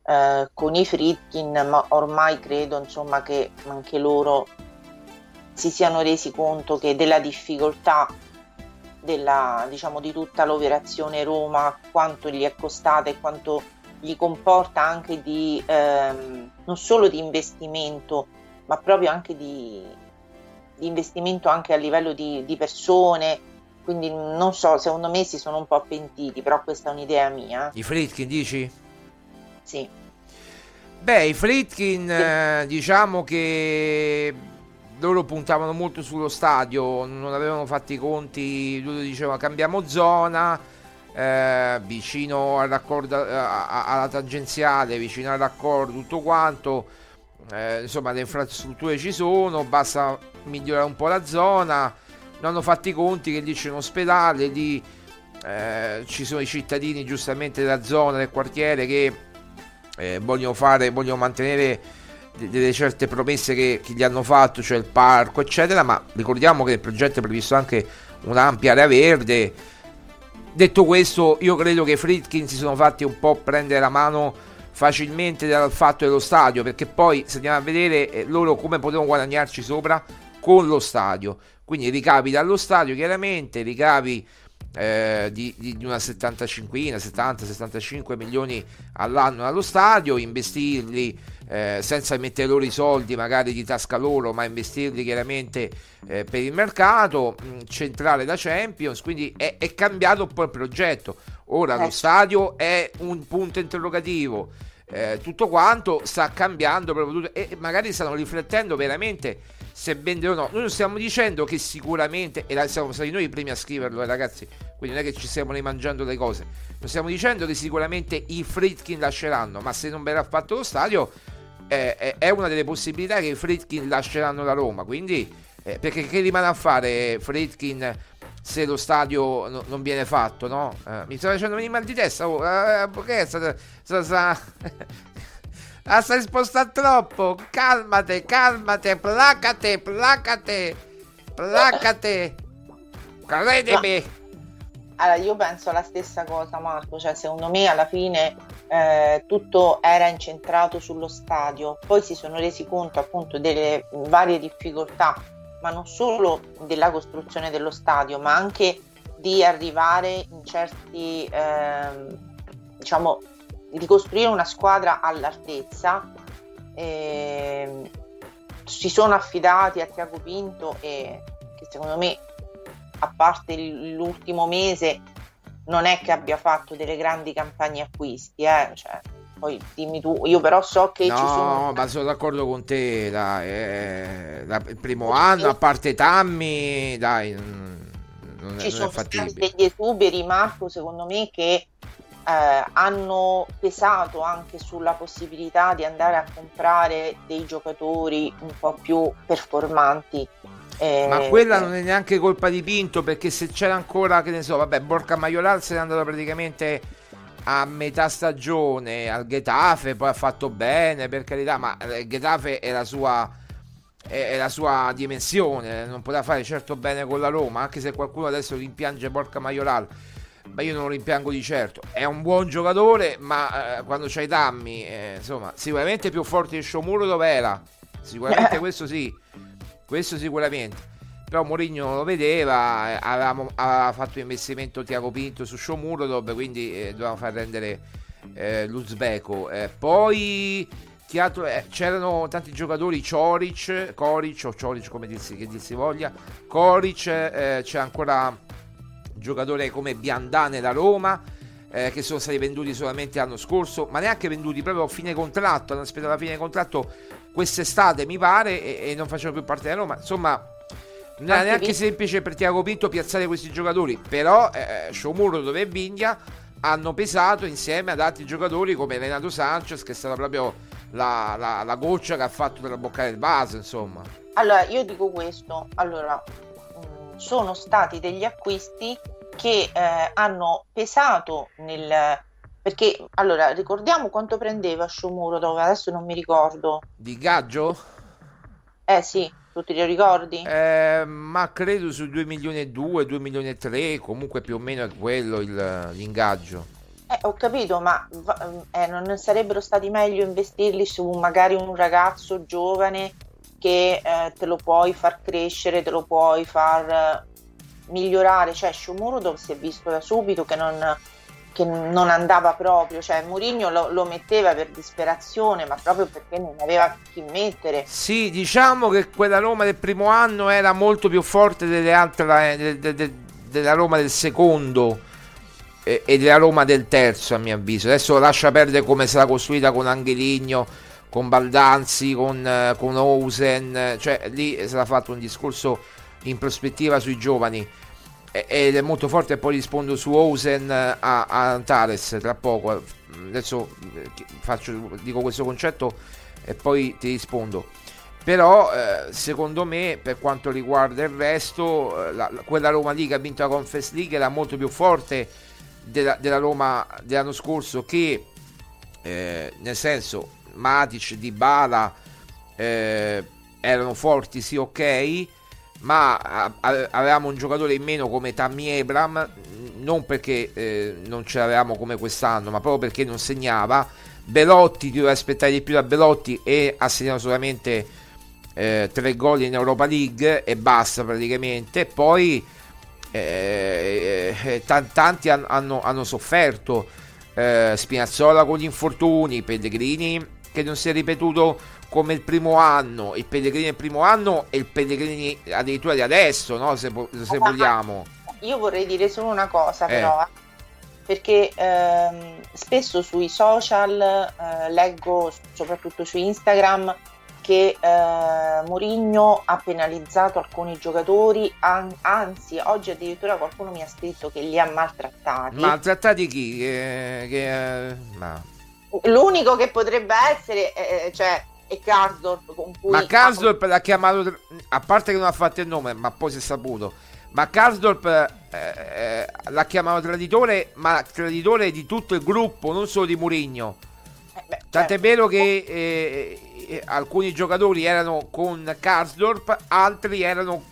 eh, con i Fritkin, ma ormai credo insomma che anche loro si siano resi conto della difficoltà della, diciamo, di tutta l'operazione Roma, quanto gli è costata e quanto gli comporta anche di ehm, non solo di investimento, ma proprio anche di, di investimento anche a livello di, di, persone. Quindi non so, secondo me si sono un po' pentiti, però questa è un'idea mia. I Fritkin dici? Sì. Beh, i Fritkin eh, diciamo che loro puntavano molto sullo stadio, non avevano fatto i conti, loro dicevano cambiamo zona, eh, vicino al raccordo, eh, alla tangenziale, vicino al raccordo, tutto quanto, eh, insomma le infrastrutture ci sono, basta migliorare un po' la zona, non hanno fatto i conti che lì c'è un ospedale, lì eh, ci sono i cittadini giustamente della zona, del quartiere che eh, vogliono fare, vogliono mantenere delle certe promesse che, che, gli hanno fatto, cioè il parco, eccetera. Ma ricordiamo che nel progetto è previsto anche un'ampia area verde. Detto questo, io credo che Fritkin si sono fatti un po' prendere la mano facilmente dal fatto dello stadio, perché poi se andiamo a vedere eh, loro come potevano guadagnarci sopra con lo stadio. Quindi ricavi dallo stadio, chiaramente, ricavi eh, di, di, una 75, 70-75 milioni all'anno allo stadio, investirli eh, senza mettere loro i soldi magari di tasca loro, ma investirli chiaramente eh, per il mercato, mm, centrale da Champions, quindi è, è, cambiato un po' il progetto. Ora lo eh. stadio è un punto interrogativo. Eh, tutto quanto sta cambiando proprio tutto, e magari stanno riflettendo veramente se vendere o no. Noi non stiamo dicendo che sicuramente, e siamo stati noi i primi a scriverlo, eh, ragazzi, quindi non è che ci stiamo rimangiando le cose. Non stiamo dicendo che sicuramente i Fritkin lasceranno, ma se non verrà fatto lo stadio, eh, è una delle possibilità che i Fritkin lasceranno la Roma. Quindi, eh, perché che rimane a fare Fritkin se lo stadio no, non viene fatto, no? Eh, mi sta facendo venire mal di testa. Oh, eh, perché sta, sta, sta Ah, stai spostando troppo. Calmate, calmate, placate, placate, placate. Credimi. Allora, io penso la stessa cosa, Marco. Cioè, secondo me alla fine eh, tutto era incentrato sullo stadio. Poi si sono resi conto appunto delle varie difficoltà, ma non solo della costruzione dello stadio, ma anche di arrivare in certi, eh, diciamo, di costruire una squadra all'altezza. Eh, si sono affidati a Tiago Pinto e che secondo me a parte l'ultimo mese non è che abbia fatto delle grandi campagne acquisti eh? cioè, poi dimmi tu io però so che no, ci sono no ma sono d'accordo con te dai, eh, il primo anno a parte Tammy dai non, ci non sono stati degli esuberi Marco secondo me che eh, hanno pesato anche sulla possibilità di andare a comprare dei giocatori un po' più performanti. Eh, Ma quella non è neanche colpa di Pinto perché se c'era ancora, che ne so, vabbè, Borca Maioral se n'è andato praticamente a metà stagione al Getafe, poi ha fatto bene per carità, ma il Getafe è la sua, è la sua dimensione, non poteva fare certo bene con la Roma, anche se qualcuno adesso rimpiange Borca Maioral ma io non lo rimpiango di certo. È un buon giocatore, ma eh, quando c'hai Dammi, eh, insomma, sicuramente più forte di Sciomuro dove era. Sicuramente questo sì, questo sicuramente. Però Mourinho non lo vedeva, eh, avevamo, aveva fatto investimento Tiago Pinto su Sciomuro dove quindi eh, dovevamo far rendere eh, l'Uzbeko. Eh, poi altro, eh, c'erano tanti giocatori, Cioric, Coric o Cioric come dirsi, che dir si voglia, Coric, c'è ancora giocatore come Biandane da Roma, eh, che sono stati venduti solamente l'anno scorso, ma neanche venduti proprio a fine contratto, hanno aspettato la fine contratto quest'estate mi pare e, e non facevano più parte della Roma, insomma non era neanche Pinto. semplice per Tiago Pinto piazzare questi giocatori, però eh, Sciomuro dove Vigna hanno pesato insieme ad altri giocatori come Renato Sanchez che è stata proprio la, la, la goccia che ha fatto per boccare il vaso insomma. Allora io dico questo. Allora sono stati degli acquisti che eh, hanno pesato nel, Perché allora ricordiamo quanto prendeva Sciomuro dove adesso non mi ricordo. Di gaggio? Eh sì, tu ti ricordi? Eh, ma credo su 2 milioni e 2, 2 milioni e 3, comunque più o meno è quello il- l'ingaggio. Eh, ho capito, ma eh, non sarebbero stati meglio investirli su magari un ragazzo giovane che eh, te lo puoi far crescere, te lo puoi far eh, migliorare? Cioè, Sciomuro dove si è visto da subito che non, che non andava proprio, cioè Mourinho lo, lo metteva per disperazione, ma proprio perché non aveva chi mettere. Sì, diciamo che quella Roma del primo anno era molto più forte delle altre, eh, de- de- de- della Roma del secondo e, e della Roma del terzo, a mio avviso. Adesso lascia perdere come sarà costruita con Angeligno, con Baldanzi, con, eh, con Ousen, cioè lì sarà fatto un discorso in prospettiva sui giovani. Ed è molto forte, e poi rispondo su Ousen a, a Antares tra poco. Adesso eh, faccio, dico questo concetto e poi ti rispondo. Però eh, secondo me per quanto riguarda il resto, la- la- quella Roma lì che ha vinto la Conference League era molto più forte della, della Roma dell'anno scorso che eh, nel senso Matic, Dybala eh, erano forti sì ok ma a- a- avevamo un giocatore in meno come Tammy Abram non perché eh, non ce l'avevamo come quest'anno ma proprio perché non segnava. Belotti ti dovevi aspettare di più da Belotti e ha segnato solamente eh, tre gol in Europa League e basta praticamente. Poi eh, eh, tan- tanti han- hanno, hanno sofferto. Eh, Spinazzola con gli infortuni Pellegrini che non si è ripetuto come il primo anno il Pellegrini del primo anno e il Pellegrini addirittura di adesso no? se, se vogliamo Io vorrei dire solo una cosa, Eh. però, eh, perché ehm, spesso sui social eh, leggo, soprattutto su Instagram, che eh, Mourinho ha penalizzato alcuni giocatori, an- anzi, oggi addirittura qualcuno mi ha scritto che li ha maltrattati. ma trattati chi? Eh, che, eh, ma L'unico che potrebbe essere, eh, cioè, è Karsdorp con cui Ma Karsdorp l'ha chiamato, a parte che non ha fatto il nome, ma poi si è saputo. Ma Karsdorp eh, eh, l'ha chiamato traditore, ma traditore di tutto il gruppo, non solo di Mourinho. Eh, beh, Tant'è certo. vero che eh, eh, alcuni giocatori erano con Karsdorp, altri erano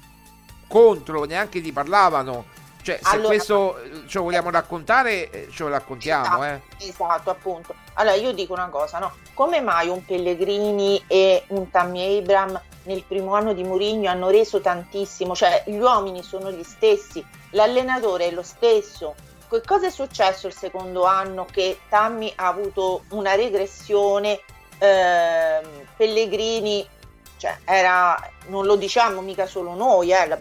contro, neanche ti parlavano. Cioè, se Allora- questo eh, ce lo vogliamo raccontare, eh, ce lo raccontiamo, eh. Esatto, appunto. Allora io dico una cosa, no? Come mai un Pellegrini e un Tammy Abram nel primo anno di Mourinho hanno reso tantissimo? Cioè gli uomini sono gli stessi, l'allenatore è lo stesso. Che cosa è successo il secondo anno che Tammy ha avuto una regressione, ehm, Pellegrini, cioè era, non lo diciamo mica solo noi, eh, la-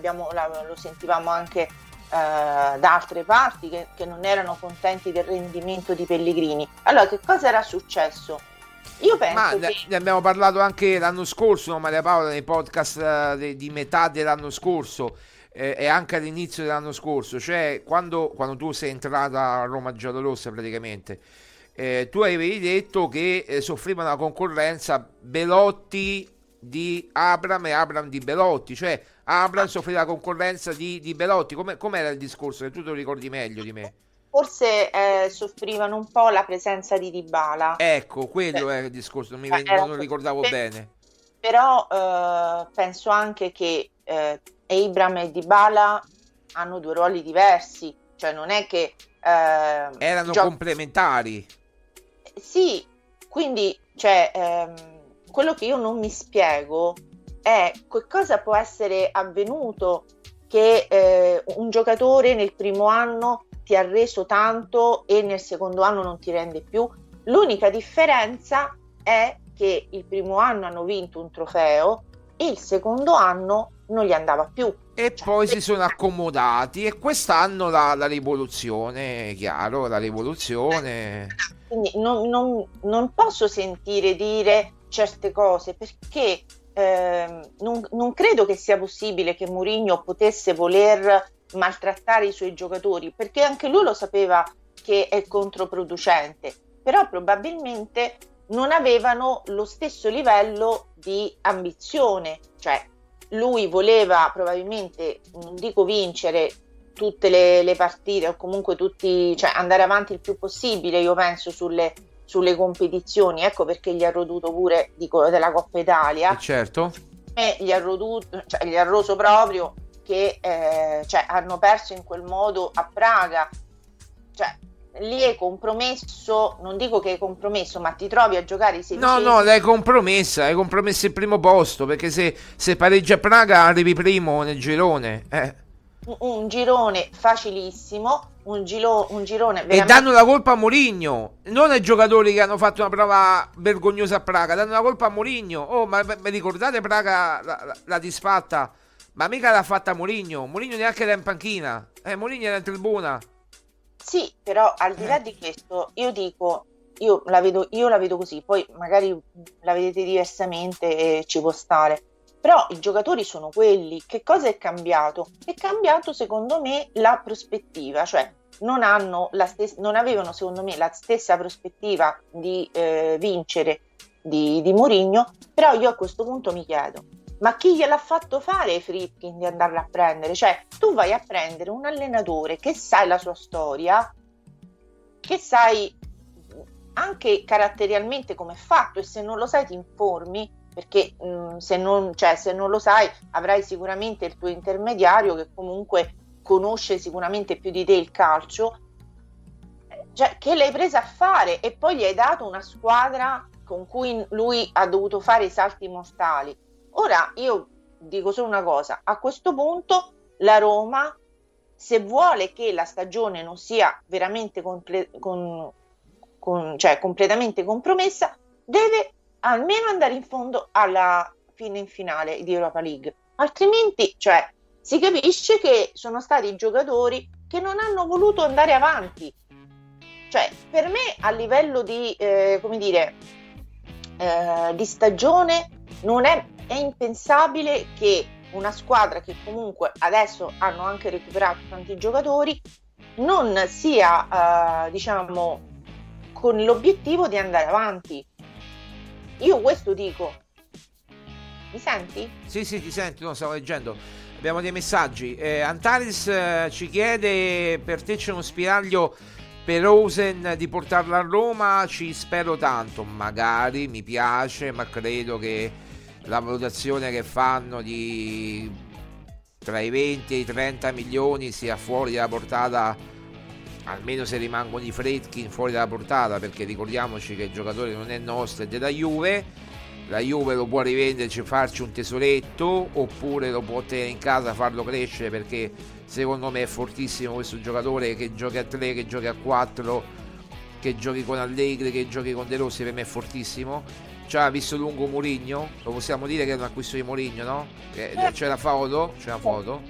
lo sentivamo anche eh, da altre parti che, che non erano contenti del rendimento di Pellegrini. Allora, che cosa era successo? Io penso Ma che ne, abbiamo parlato anche l'anno scorso, no, Maria Paola, nei podcast eh, de- di metà dell'anno scorso eh, e anche all'inizio dell'anno scorso, cioè quando, quando tu sei entrata a Roma Giallorossa praticamente, eh, tu avevi detto che eh, soffrivano la concorrenza Belotti di Abram e Abram di Belotti, cioè Abram soffriva la concorrenza di, di Belotti, come com'era il discorso? Che tu te lo ricordi meglio di me. forse eh, soffrivano un po' la presenza di Dybala. Ecco, quello è il discorso, non, mi, Era- non lo ricordavo per- bene. Però eh, penso anche che eh, Abram e Dybala hanno due ruoli diversi, cioè non è che eh, Erano gio- complementari. Sì, quindi cioè, ehm, quello che io non mi spiego è che cosa può essere avvenuto che eh, un giocatore nel primo anno ti ha reso tanto e nel secondo anno non ti rende più. L'unica differenza è che il primo anno hanno vinto un trofeo e il secondo anno non gli andava più. E Cioè, poi si sono accomodati e quest'anno la, la rivoluzione, chiaro, la rivoluzione. Quindi non, non- non posso sentire dire certe cose perché ehm, non, non credo che sia possibile che Mourinho potesse voler maltrattare i suoi giocatori perché anche lui lo sapeva che è controproducente, però probabilmente non avevano lo stesso livello di ambizione, cioè lui voleva probabilmente, non dico vincere, tutte le, le partite o comunque tutti, cioè andare avanti il più possibile, io penso, sulle, sulle competizioni. Ecco perché gli ha roduto pure dico, della Coppa Italia. Eh, certo. E gli ha, roduto, cioè, gli ha roso proprio che eh, cioè, hanno perso in quel modo a Praga. Cioè, lì è compromesso, non dico che è compromesso, ma ti trovi a giocare i 16 No, no, l'hai compromessa, hai compromesso il primo posto, perché se, se pareggia Praga arrivi primo nel girone. Eh. Un, girone facilissimo, un, giro, un girone E veramente... danno la colpa a Mourinho, non ai giocatori che hanno fatto una prova vergognosa a Praga, danno la colpa a Mourinho. Oh, ma vi ricordate Praga la, la, la disfatta? Ma mica l'ha fatta Mourinho, Mourinho neanche era in panchina, eh, Mourinho era in tribuna. Sì, però al di là di questo, io dico, io la vedo, io la vedo così, poi magari la vedete diversamente e ci può stare. Però i giocatori sono quelli. Che cosa è cambiato? È cambiato secondo me la prospettiva, cioè non, stes- non avevano secondo me la stessa prospettiva di eh, vincere di, di Mourinho, però io a questo punto mi chiedo, ma chi gliel'ha fatto fare Fritkin di andarla a prendere? Cioè, tu vai a prendere un allenatore che sai la sua storia, che sai anche caratterialmente come è fatto e se non lo sai ti informi perché mh, se, non, cioè, se non lo sai avrai sicuramente il tuo intermediario che comunque conosce sicuramente più di te il calcio. Cioè, che l'hai presa a fare? E poi gli hai dato una squadra con cui lui ha dovuto fare i salti mortali. Ora io dico solo una cosa. A questo punto la Roma se vuole che la stagione non sia veramente comple- con, con, cioè, completamente compromessa deve almeno andare in fondo alla fine in finale di Europa League. Altrimenti, cioè, si capisce che sono stati giocatori che non hanno voluto andare avanti. Cioè, per me a livello di, eh, come dire, eh, di stagione non è, è impensabile che una squadra che comunque adesso hanno anche recuperato tanti giocatori non sia, eh, diciamo, con l'obiettivo di andare avanti. Io questo dico. Mi senti? Sì, sì, ti sento, no, stavo leggendo. Abbiamo dei messaggi. Eh, Antaris eh, ci chiede per te c'è uno spiraglio per Rosen di portarla a Roma, ci spero tanto, magari mi piace, ma credo che la valutazione che fanno di tra i 20 e i 30 milioni sia fuori dalla portata almeno se rimangono i Fredkin fuori dalla portata perché ricordiamoci che il giocatore non è nostro è della Juve. La Juve lo può rivenderci farci un tesoretto oppure lo può tenere in casa farlo crescere perché secondo me è fortissimo questo giocatore che giochi a 3 che giochi a 4 che giochi con Allegri che giochi con De Rossi per me è fortissimo. Ci ha visto lungo Murigno lo possiamo dire che è un acquisto di Murigno no? Che c'è la foto c'è la foto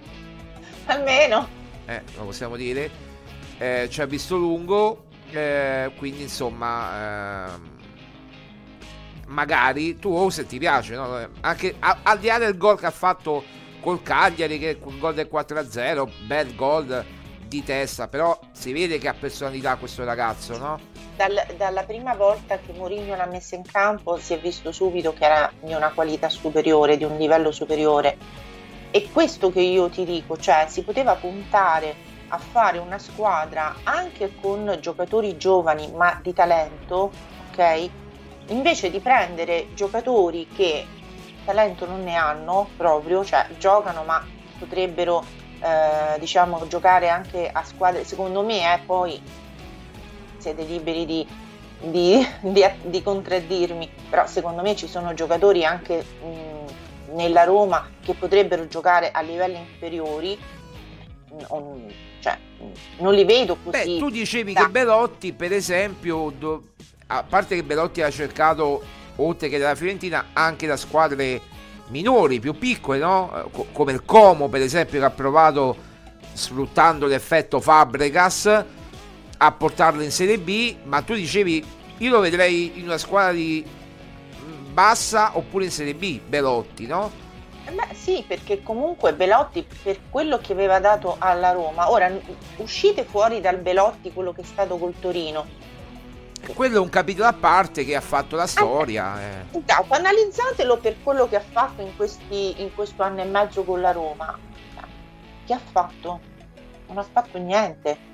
Almeno. eh, lo possiamo dire eh, ci ha visto lungo, eh, quindi insomma, ehm, magari tu o se ti piace, no? anche a- al di là del gol che ha fatto col Cagliari, che il gol del 4-0, bel gol di testa, però si vede che ha personalità questo ragazzo, no? Dal- dalla prima volta che Mourinho l'ha messa in campo si è visto subito che era di una qualità superiore, di un livello superiore. E questo che io ti dico, cioè si poteva puntare a fare una squadra anche con giocatori giovani ma di talento, ok? Invece di prendere giocatori che talento non ne hanno proprio, cioè giocano ma potrebbero eh, diciamo giocare anche a squadre, secondo me eh, poi siete liberi di, di, di, di contraddirmi, però secondo me ci sono giocatori anche mh, nella Roma che potrebbero giocare a livelli inferiori. Non, cioè, non li vedo così. Beh, tu dicevi da- che Belotti, per esempio, do- a parte che Belotti ha cercato, oltre che dalla Fiorentina, anche da squadre minori, più piccole, no? Co- come il Como, per esempio, che ha provato, sfruttando l'effetto Fabregas, a portarlo in Serie B, ma tu dicevi, io lo vedrei in una squadra di mm, bassa oppure in Serie B, Belotti, no? Eh Beh, sì, perché comunque Belotti, per quello che aveva dato alla Roma, ora uscite fuori dal Belotti quello che è stato col Torino. Quello è un capitolo a parte che ha fatto la storia. eh. Intanto, analizzatelo per quello che ha fatto in, questi, in questo anno e mezzo con la Roma. Che ha fatto? non ha fatto niente.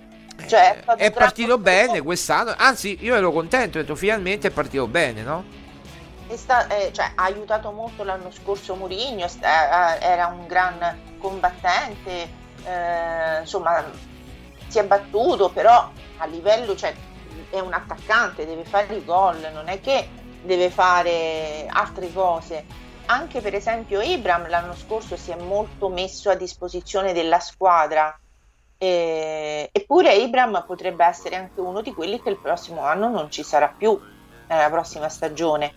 Cioè, è, è partito bene quest'anno, anzi io ero contento, ho detto finalmente è partito bene, no? Sta- eh, cioè, ha aiutato molto l'anno scorso Mourinho, eh, era un gran combattente, eh, insomma si è battuto, però a livello, cioè, è un attaccante, deve fare i gol, non è che deve fare altre cose. Anche per esempio Ibram l'anno scorso si è molto messo a disposizione della squadra, eh, eppure Ibram potrebbe essere anche uno di quelli che il prossimo anno non ci sarà più, nella prossima stagione.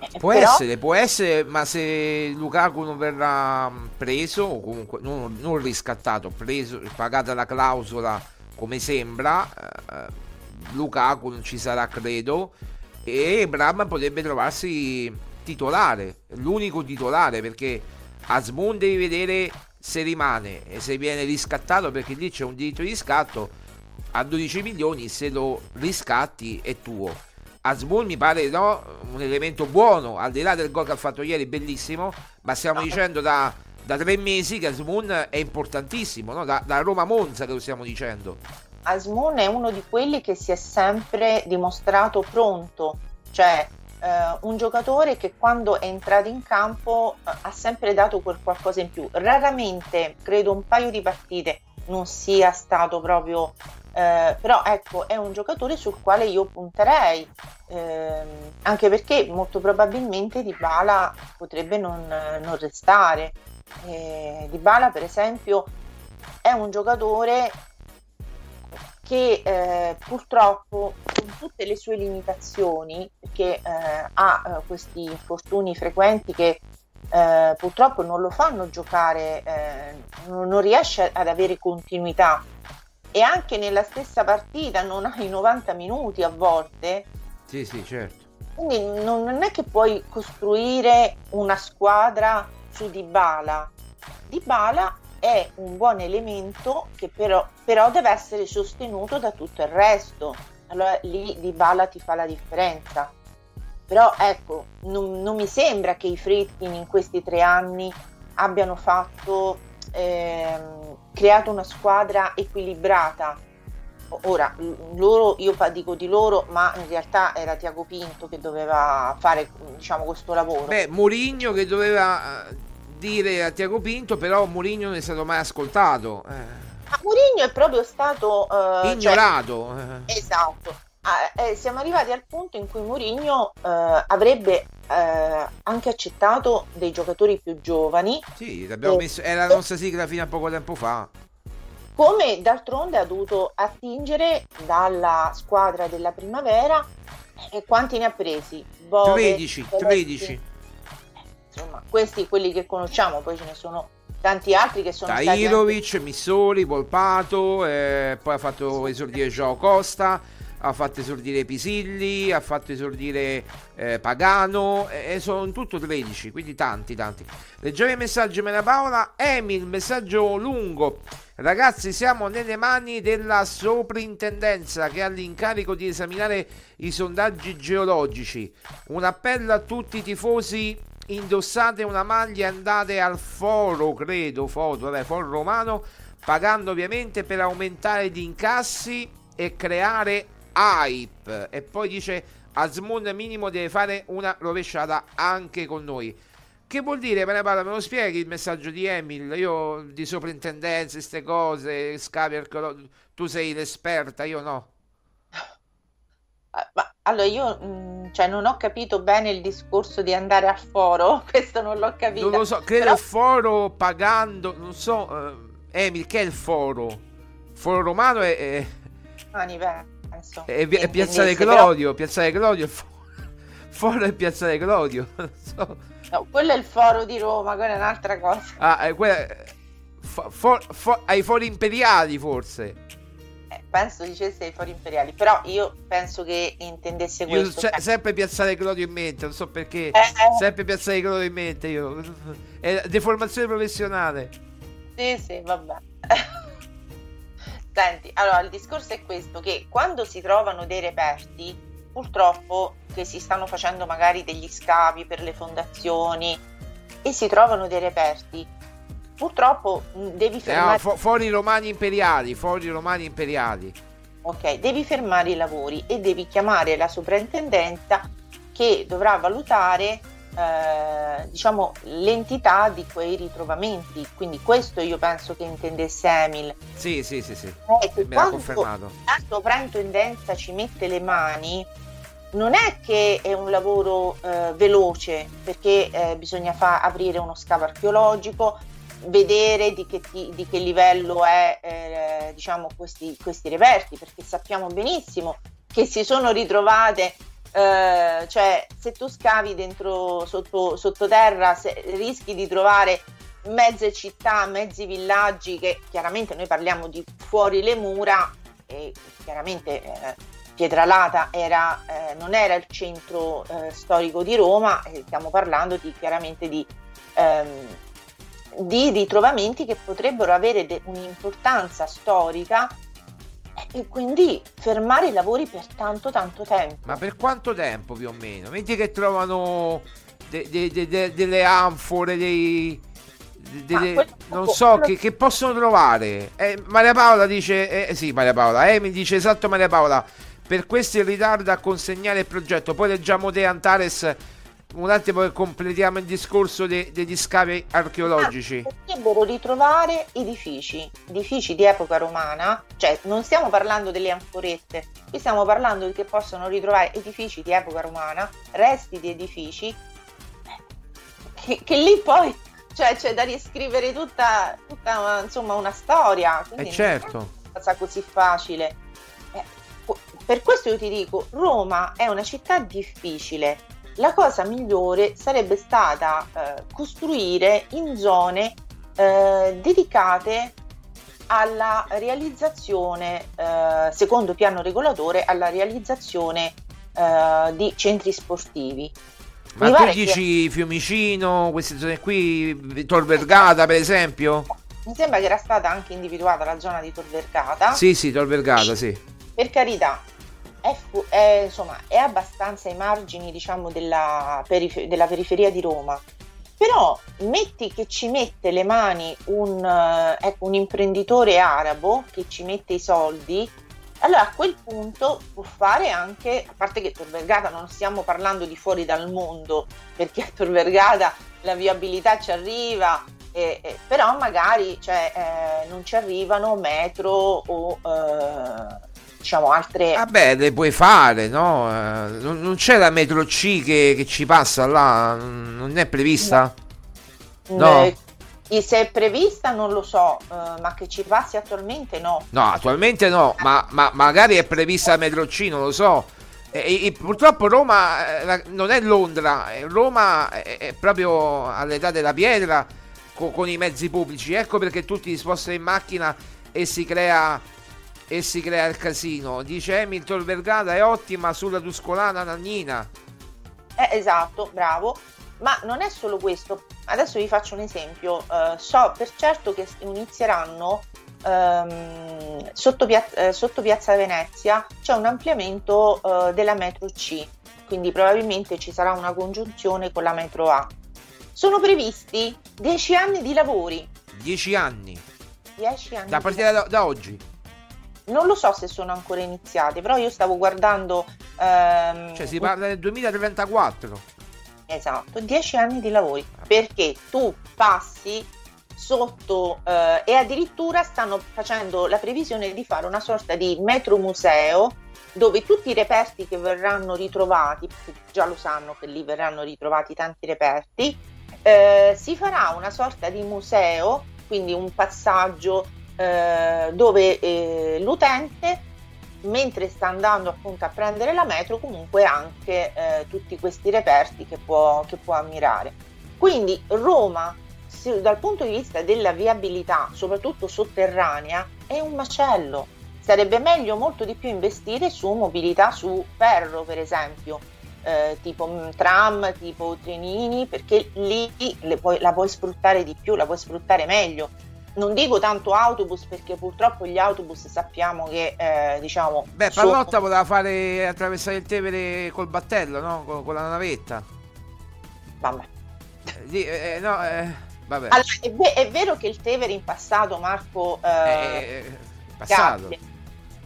Eh, Può però- essere, può essere, ma se Lukaku non verrà preso, o comunque non, non riscattato, preso, pagata la clausola come sembra, eh, Lukaku non ci sarà credo e Bram potrebbe trovarsi titolare, l'unico titolare perché Asmun devi vedere se rimane e se viene riscattato perché lì c'è un diritto di riscatto a 12 milioni se lo riscatti è tuo. Asmun mi pare no, un elemento buono, al di là del gol che ha fatto ieri, bellissimo, ma stiamo No. dicendo da, da tre mesi che Asmun è importantissimo, no? da, da Roma Monza che lo stiamo dicendo. Asmun è uno di quelli che si è sempre dimostrato pronto, cioè eh, un giocatore che quando è entrato in campo eh, ha sempre dato quel qualcosa in più. Raramente, credo un paio di partite, non sia stato proprio... eh, però ecco, è un giocatore sul quale io punterei, ehm, anche perché molto probabilmente Dybala potrebbe non, non restare. Eh, Dybala, per esempio, è un giocatore che eh, purtroppo con tutte le sue limitazioni, perché eh, ha eh, questi infortuni frequenti che eh, purtroppo non lo fanno giocare, eh, non, non riesce ad avere continuità e anche nella stessa partita non ha i 90 minuti a volte, Sì, sì, certo. quindi non, non è che puoi costruire una squadra su Dybala. Dybala è un buon elemento che però, però deve essere sostenuto da tutto il resto. Allora lì Dybala ti fa la differenza. Però ecco, non, non mi sembra che i Fritkin in questi tre anni abbiano fatto, ehm, creato una squadra equilibrata. Ora, loro, io dico di loro, ma in realtà era Tiago Pinto che doveva fare diciamo, questo lavoro. Beh, Mourinho che doveva eh, dire a Tiago Pinto, però Mourinho non è stato mai ascoltato, eh, Mourinho è proprio stato eh, cioè- ignorato. eh. esatto. Ah, eh, siamo arrivati al punto in cui Mourinho eh, avrebbe eh, anche accettato dei giocatori più giovani, Sì, l'abbiamo Eh, messo, era la nostra sigla fino a poco tempo fa. come d'altronde ha dovuto attingere dalla squadra della primavera. E quanti ne ha presi? Bove, 13, Spalletti. 13. Insomma, questi quelli che conosciamo, poi ce ne sono tanti altri che sono stati anche- Tairovic, Missori, Volpato, eh, poi ha fatto esordire Joao Costa, ha fatto esordire Pisilli, ha fatto esordire eh, Pagano, e sono in tutto 13, quindi tanti, tanti. Leggiamo i messaggi, Mena Paola. Emil, messaggio lungo. Ragazzi, siamo nelle mani della soprintendenza che ha l'incarico di esaminare i sondaggi geologici. Un appello a tutti i tifosi indossate una maglia e andate al foro, credo, foro, vabbè, foro romano, pagando ovviamente per aumentare gli incassi e creare hype. E poi dice Asmun minimo deve fare una rovesciata anche con noi. Che vuol dire, me ne parla, me lo spieghi il messaggio di Emil? Io di soprintendenze, queste cose, scavi tu sei l'esperta, io no. Ah, Ma allora io mh, cioè, non ho capito bene il discorso di andare al foro, questo non l'ho capito. Non lo so, credo Però- il foro pagando, non so, eh, Emil, che è il foro? Foro romano è, è, Mani, penso. è, via- è che Piazzale Clodio, Piazzale Clodio, il foro, foro è Piazzale Clodio, non so. però- no, quello è il foro di Roma, quella è un'altra cosa. Ah, è quella, fo- fo- fo- ai fori imperiali forse. Eh, penso dicesse i fori imperiali, però io penso che intendesse questo. cioè- sempre Piazzale Clodio in mente, non so perché. Eh, eh, Sempre Piazzale Clodio in mente io. È deformazione professionale. Sì, sì, vabbè. Senti, allora il discorso è questo, che quando si trovano dei reperti, purtroppo che si stanno facendo magari degli scavi per le fondazioni e si trovano dei reperti, purtroppo mh, devi Eh, fermare, ah, fu- fuori i romani imperiali, fuori i romani imperiali. ok, devi fermare i lavori e devi chiamare la soprintendenza che dovrà valutare eh, diciamo l'entità di quei ritrovamenti. Quindi questo io penso che intendesse Emil. Sì, sì, sì, sì. Eh, che Me l'ha confermato. la soprintendenza ci mette le mani, non è che è un lavoro eh, veloce, perché eh, bisogna fa- aprire uno scavo archeologico, vedere di che, ti- di che livello è eh, diciamo questi, questi reperti, perché sappiamo benissimo che si sono ritrovate, eh, cioè se tu scavi dentro sotto, sottoterra se- rischi di trovare mezze città, mezzi villaggi che chiaramente noi parliamo di fuori le mura e chiaramente eh, Pietralata era, eh, non era il centro eh, storico di Roma, stiamo parlando di, chiaramente di, ehm, di ritrovamenti che potrebbero avere de- un'importanza storica e quindi fermare i lavori per tanto tanto tempo. Ma per quanto tempo più o meno? Metti che trovano de- de- de- de- delle anfore, dei... de- non so che, che possono trovare. Eh, Maria Paola dice, eh, sì Maria Paola, eh, mi dice esatto Maria Paola, per questo il ritardo a consegnare il progetto. Poi leggiamo te Antares un attimo che completiamo il discorso de- degli scavi archeologici. Potrebbero ritrovare edifici, edifici di epoca romana, cioè non stiamo parlando delle anforette, qui stiamo parlando di che possono ritrovare edifici di epoca romana, resti di edifici, che, che lì poi cioè, c'è da riscrivere tutta, tutta una, insomma, una storia. quindi Eh certo. non è una cosa così facile. Eh, per questo io ti dico, Roma è una città difficile. La cosa migliore sarebbe stata eh, costruire in zone eh, dedicate alla realizzazione, eh, secondo piano regolatore, alla realizzazione eh, di centri sportivi. Ma Mi tu pare che- dici Fiumicino, queste zone qui, Tor Vergata per esempio? Mi sembra che era stata anche individuata la zona di Tor Vergata. Sì, sì, Tor Vergata, sì. Per carità, è, fu- è, insomma, è abbastanza ai margini diciamo, della, perif- della periferia di Roma. Però metti che ci mette le mani un, ecco, un imprenditore arabo che ci mette i soldi, allora a quel punto può fare anche, a parte che Tor Vergata non stiamo parlando di fuori dal mondo, perché a Tor Vergata la viabilità ci arriva, eh, eh, però magari cioè, eh, non ci arrivano metro o eh, diciamo altre... Vabbè, le puoi fare, no? Eh, non, non c'è la metro C che, che ci passa là? Non è prevista? no. Eh, se è prevista non lo so, eh, ma che ci passi attualmente no. No, attualmente no, ma, ma magari è prevista la metro C, non lo so. E, e purtroppo Roma eh, non è Londra, eh, Roma è, è proprio all'età della pietra co- con i mezzi pubblici. Ecco perché tutti si spostano in macchina e si crea, e si crea il casino. Dice Hamilton Vergata è ottima sulla Tuscolana Nannina. Eh, esatto, bravo. Ma non è solo questo. Adesso vi faccio un esempio. Eh, so per certo che inizieranno ehm, sotto, pia- eh, sotto Piazza Venezia c'è un ampliamento eh, della metro C, quindi probabilmente ci sarà una congiunzione con la metro A. Sono previsti 10 anni di lavori. 10 anni. 10 anni Da partire da, da oggi. Non lo so se sono ancora iniziate, però io stavo guardando. ehm, Cioè si parla del 2034. Esatto, 10 anni di lavori perché tu passi sotto eh, e addirittura stanno facendo la previsione di fare una sorta di metro museo dove tutti i reperti che verranno ritrovati, già lo sanno che lì verranno ritrovati tanti reperti, eh, si farà una sorta di museo, quindi un passaggio eh, dove eh, l'utente mentre sta andando appunto a prendere la metro comunque anche eh, tutti questi reperti che può, che può ammirare. Quindi Roma se- dal punto di vista della viabilità, soprattutto sotterranea, è un macello. Sarebbe meglio molto di più investire su mobilità su ferro, per esempio, eh, tipo mm, tram, tipo trenini, perché lì puoi- la puoi sfruttare di più, la puoi sfruttare meglio non dico tanto autobus perché purtroppo gli autobus sappiamo che eh, diciamo Beh, sono- Pallotta voleva fare attraversare il Tevere col battello, no? Con, con la navetta. vabbè. Eh, di- eh, no, eh, vabbè. Allora, è, ve- è vero che il Tevere in passato, Marco... Eh, Eh, eh, passato. Gabbia.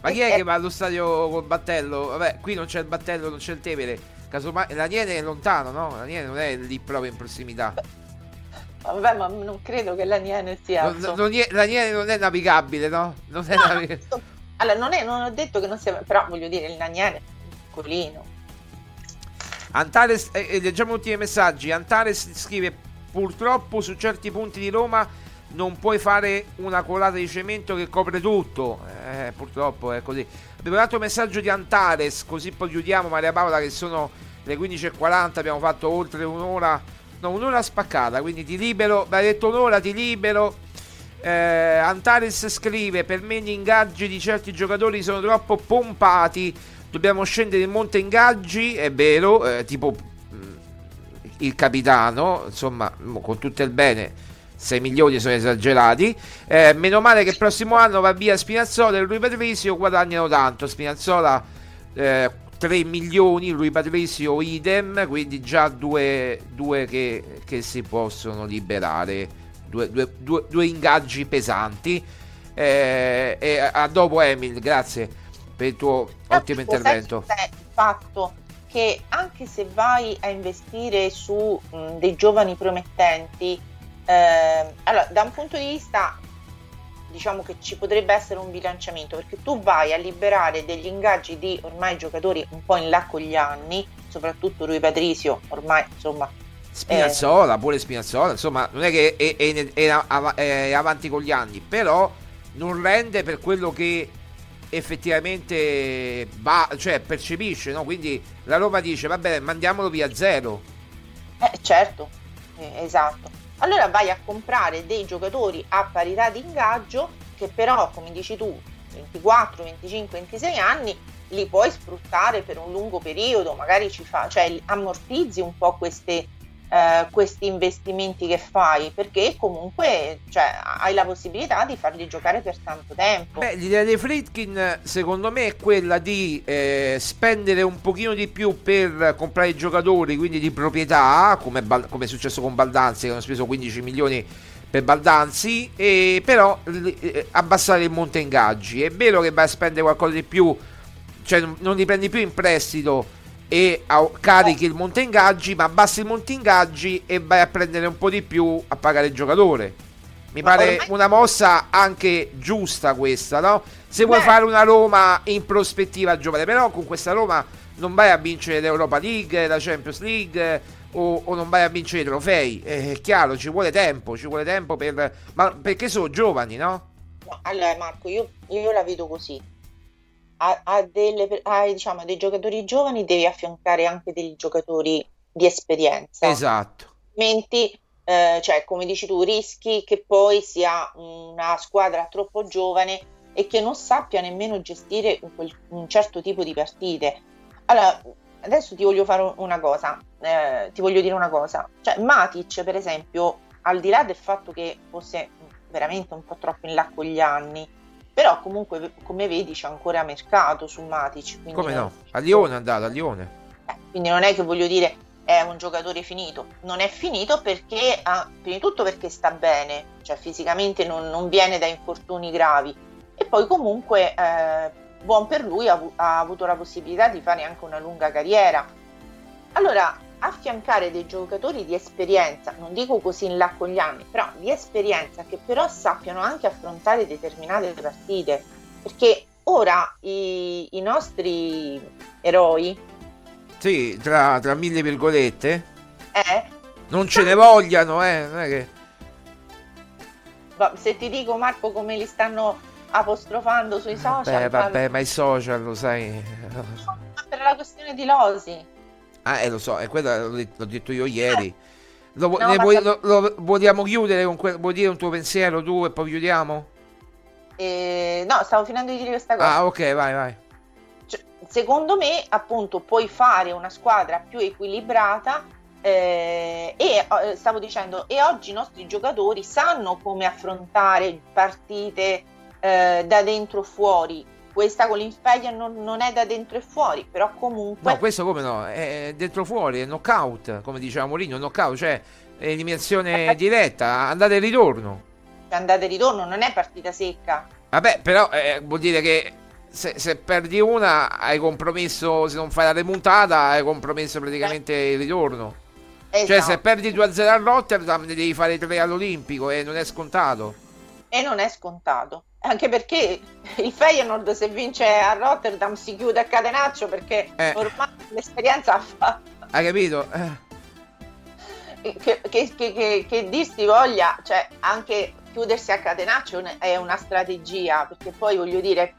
Ma chi è Eh, che va allo stadio col battello? Vabbè, qui non c'è il battello, non c'è il Tevere. Casomai l'Aniene è lontano, no? L'Aniene non è lì proprio in prossimità. Vabbè, ma non credo che la Niene sia... Non, non è- L'Aniene non è navigabile, no? Non è No, navigabile. allora, non, è- non ho detto che non sia... Però voglio dire, il Niene è piccolino. Antares, eh, eh, leggiamo ultimi messaggi. Antares scrive: Purtroppo su certi punti di Roma non puoi fare una colata di cemento che copre tutto. Eh, purtroppo è così. Abbiamo un altro messaggio di Antares, così poi chiudiamo. Maria Paola, che sono le 15.40. Abbiamo fatto oltre un'ora, no, un'ora spaccata. Quindi ti libero. Mi hai detto un'ora, ti libero. Eh, Antares scrive: Per me gli ingaggi di certi giocatori sono troppo pompati. Dobbiamo scendere in monte ingaggi. È vero, eh, tipo mh, il capitano, insomma, con tutto il bene. 6 milioni sono esagerati. Eh, meno male che il prossimo anno va via Spinazzola e Lui Patrizio guadagnano tanto. Spinazzola eh, 3 milioni, Lui Patrizio idem, quindi già due, due che, che si possono liberare, due, due- due- ingaggi pesanti. Eh, e a, dopo Emil, grazie per il tuo ottimo Però, intervento. Il fatto che anche se vai a investire su mh, dei giovani promettenti, ehm, allora da un punto di vista diciamo che ci potrebbe essere un bilanciamento perché tu vai a liberare degli ingaggi di ormai giocatori un po' in là con gli anni, soprattutto Rui Patrizio, ormai insomma Spinazzola, pure Spinazzola, insomma, non è che è, è- è è avanti con gli anni, però non rende per quello che effettivamente va, cioè percepisce, no? Quindi la Roma dice, vabbè, mandiamolo via zero. Eh, certo, eh, esatto. Allora vai a comprare dei giocatori a parità di ingaggio che però, come dici tu, 24, 25, 26 anni li puoi sfruttare per un lungo periodo, magari ci fa, cioè ammortizzi un po' queste, eh, questi investimenti che fai, perché comunque cioè, hai la possibilità di farli giocare per tanto tempo. Beh, l'idea dei Fritkin secondo me è quella di eh, spendere un pochino di più per comprare i giocatori, quindi di proprietà, come, come è successo con Baldanzi che hanno speso 15 milioni per Baldanzi, e però eh, abbassare il monte ingaggi. È vero che vai a spendere qualcosa di più, cioè non li prendi più in prestito e carichi il monte ingaggi, ma abbassi il monte ingaggi e vai a prendere un po' di più a pagare il giocatore. Mi Ma pare ormai- una mossa anche giusta questa, no? Se vuoi Beh. fare una Roma in prospettiva giovane, però con questa Roma non vai a vincere l'Europa League, la Champions League o, o non vai a vincere i trofei. Eh, È chiaro, ci vuole tempo, ci vuole tempo per... Ma perché sono giovani, no? No, allora Marco, io, io la vedo così. A, a delle, a, diciamo, dei giocatori giovani devi affiancare anche dei giocatori di esperienza. Esatto. Altrimenti, eh, cioè, come dici tu, rischi che poi sia una squadra troppo giovane e che non sappia nemmeno gestire un, un certo tipo di partite. Allora, adesso ti voglio fare una cosa, eh, ti voglio dire una cosa. Cioè, Matic, per esempio, al di là del fatto che fosse veramente un po' troppo in là con gli anni, però comunque, come vedi, c'è ancora mercato su Matic. Come no? A Lione è andato, a Lione. eh, quindi non è che voglio dire è un giocatore finito, non è finito perché, ah, prima di tutto perché sta bene, cioè fisicamente non, non viene da infortuni gravi e poi comunque eh, buon per lui ha, ha avuto la possibilità di fare anche una lunga carriera. Allora, affiancare dei giocatori di esperienza, non dico così in là con gli anni, però di esperienza che però sappiano anche affrontare determinate partite, perché ora i, i nostri eroi Sì, tra, tra mille virgolette. eh, Non ce ne vogliano, eh. Non è che... Va- Se ti dico Marco come li stanno apostrofando sui social, Beh, va- vabbè, ma i social, lo sai. per la questione di Losi. Ah, eh, lo so, è quello l'ho detto, io ieri. Lo, vu- No, vuoi, lo, lo- vogliamo chiudere con que- vuoi dire un tuo pensiero tu e poi chiudiamo? Eh, no, stavo finendo di dire questa cosa. Ah, ok, vai, vai. Cioè, secondo me, appunto, puoi fare una squadra più equilibrata. eh, e eh, stavo dicendo, e oggi i nostri giocatori sanno come affrontare partite eh, da dentro fuori. Questa con l'Infeia non, non, è da dentro e fuori, però comunque... No, questo come no, è dentro fuori, è knockout, come diceva Mourinho, knockout, cioè eliminazione eh, diretta, andate e ritorno. Andate e ritorno, non è partita secca. Vabbè, però eh, vuol dire che se, se, perdi una hai compromesso, se non fai la remontata, hai compromesso praticamente il ritorno. Esatto. Cioè, se perdi 2-0 a Rotterdam, ne devi fare 3 all'Olimpico e non è scontato. E non è scontato. Anche perché il Feyenoord se vince a Rotterdam si chiude a catenaccio perché eh. ormai l'esperienza ha fatto. Hai capito? Eh. Che, che, che, che dirsi voglia, cioè anche chiudersi a catenaccio è una strategia, perché poi voglio dire...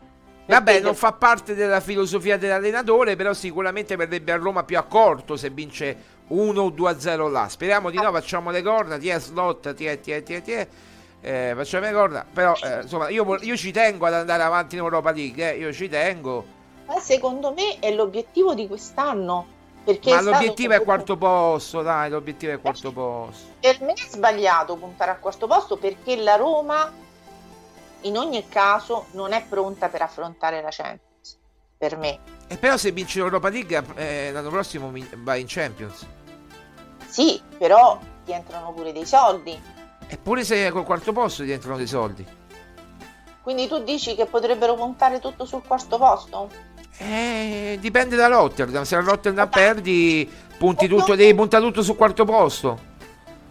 Vabbè, non fa parte della filosofia dell'allenatore, però sicuramente verrebbe a Roma più accorto se vince 1 o 2-0 là. Speriamo di no, facciamo le corna, ti è slot, ti è, ti è, ti è, ti è. Eh, facciamo le corna, però eh, insomma io, io, ci tengo ad andare avanti in Europa League, eh, io ci tengo. Ma secondo me è l'obiettivo di quest'anno perché Ma l'obiettivo è quarto posto, dai, l'obiettivo è quarto posto. Per me è sbagliato puntare al quarto posto perché la Roma in ogni caso non è pronta per affrontare la Champions. Per me. E però se vince l'Europa League eh, l'anno prossimo va in Champions. Sì, però ti entrano pure dei soldi. Eppure se col quarto posto ti entrano dei soldi. Quindi tu dici che potrebbero puntare tutto sul quarto posto? Eh, dipende da Rotterdam. Se a Rotterdam perdi, punti tutto, devi puntare tutto sul quarto posto.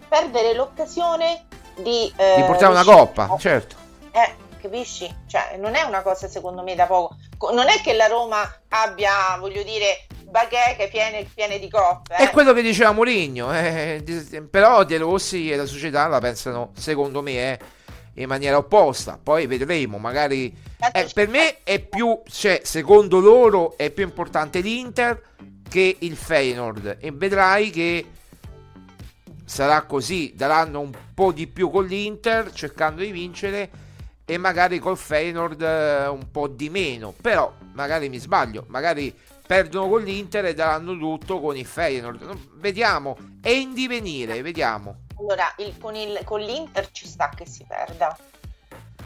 Perdere l'occasione di, eh, di portare una coppa, certo. Eh, capisci? Cioè, non è una cosa secondo me da poco. Non è che la Roma abbia, voglio dire, bacheche piene, piene di coppe. Eh. È quello che diceva Mourinho. Eh, però De Rossi e la società la pensano, secondo me, eh, in maniera opposta. Poi vedremo, magari eh, per me è più, cioè, secondo loro è più importante l'Inter che il Feyenoord e vedrai che sarà così, daranno un po' di più con l'Inter cercando di vincere e magari col Feyenoord eh, un po' di meno, però magari mi sbaglio, magari perdono con l'Inter e daranno tutto con il Feyenoord. Vediamo, è in divenire, vediamo. Allora, il, con, il, con l'Inter ci sta che si perda.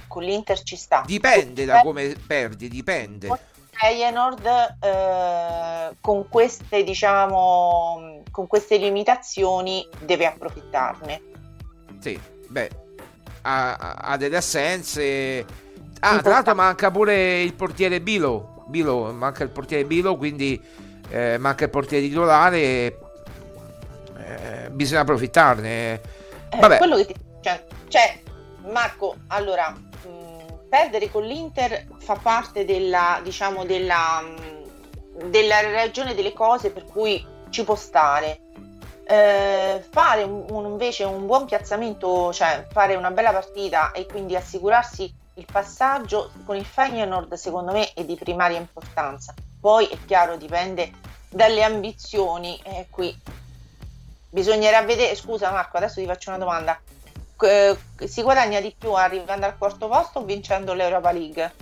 Con l'Inter ci sta. Dipende da come perdi, dipende. Feyenoord eh, con queste diciamo con queste limitazioni deve approfittarne. Sì, beh, ha, ha delle assenze. Ah, tra l'altro manca pure il portiere Bilo. Bilo manca il portiere Bilo, quindi eh, manca il portiere titolare eh, bisogna approfittarne. Eh, Vabbè. quello che ti cioè, cioè Marco, allora mh, perdere con l'Inter fa parte della, diciamo, della, mh, della ragione delle cose per cui ci può stare. Eh, fare un, invece un buon piazzamento, cioè fare una bella partita e quindi assicurarsi il passaggio con il Feyenoord secondo me è di primaria importanza. Poi è chiaro, dipende dalle ambizioni, eh, qui Bisognerà vedere, scusa Marco, adesso ti faccio una domanda. Eh, si guadagna di più arrivando al quarto posto o vincendo l'Europa League?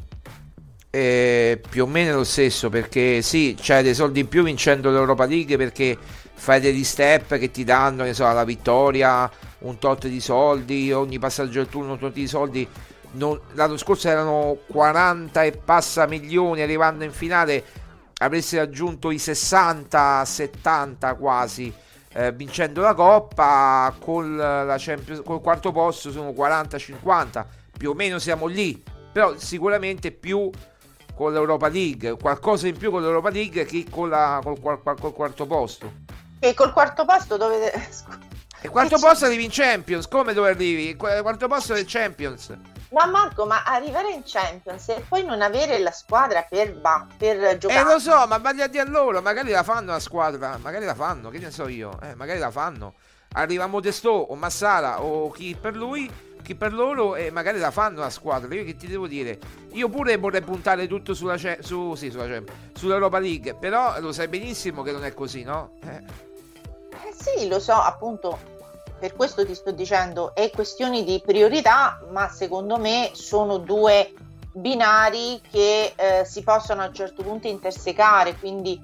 Eh, più o meno lo stesso perché sì, c'hai dei soldi in più vincendo l'Europa League perché fai degli step che ti danno ne so, la vittoria, un tot di soldi, ogni passaggio del turno un tot di soldi. Non, l'anno scorso erano 40 e passa milioni arrivando in finale avresti raggiunto i 60 70 quasi eh, vincendo la Coppa con la Champions, col quarto posto sono 40-50 più o meno siamo lì però sicuramente più con l'Europa League qualcosa in più con l'Europa League che con la, col, col, col quarto posto. E col quarto posto dove il quarto posto arrivi in Champions come dove arrivi? il quarto posto del Champions ma Marco, ma arrivare in Champions e poi non avere la squadra per, ba- per giocare. Eh lo so, ma vai a dire loro, magari la fanno la squadra, magari la fanno, che ne so io, eh, magari la fanno. Arriva Modesto o Massara o chi per lui, chi per loro e magari la fanno la squadra. Io che ti devo dire? Io pure vorrei puntare tutto sulla, ce- su, sì, sulla sull'Europa League, però lo sai benissimo che non è così, no? Eh. eh sì, lo so, appunto per questo ti sto dicendo, è questione di priorità, ma secondo me sono due binari che eh, si possono a un certo punto intersecare, quindi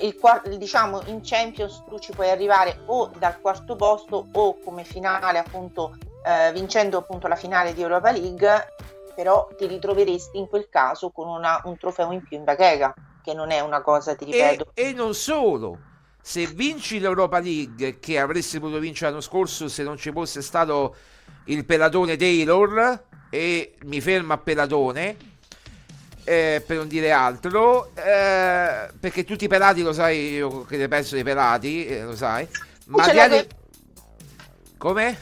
il, diciamo in Champions tu ci puoi arrivare o dal quarto posto o come finale appunto eh, vincendo appunto la finale di Europa League però ti ritroveresti in quel caso con una- un trofeo in più in bacheca, che non è una cosa, ti E, ripeto. e non solo, se vinci l'Europa League, che avresti potuto vincere l'anno scorso se non ci fosse stato il pelatone Taylor, e mi fermo a pelatone, eh, per non dire altro, eh, perché tutti i pelati lo sai, io che ne penso dei pelati, eh, lo sai, ma ce di l'hai altri- coi- Come?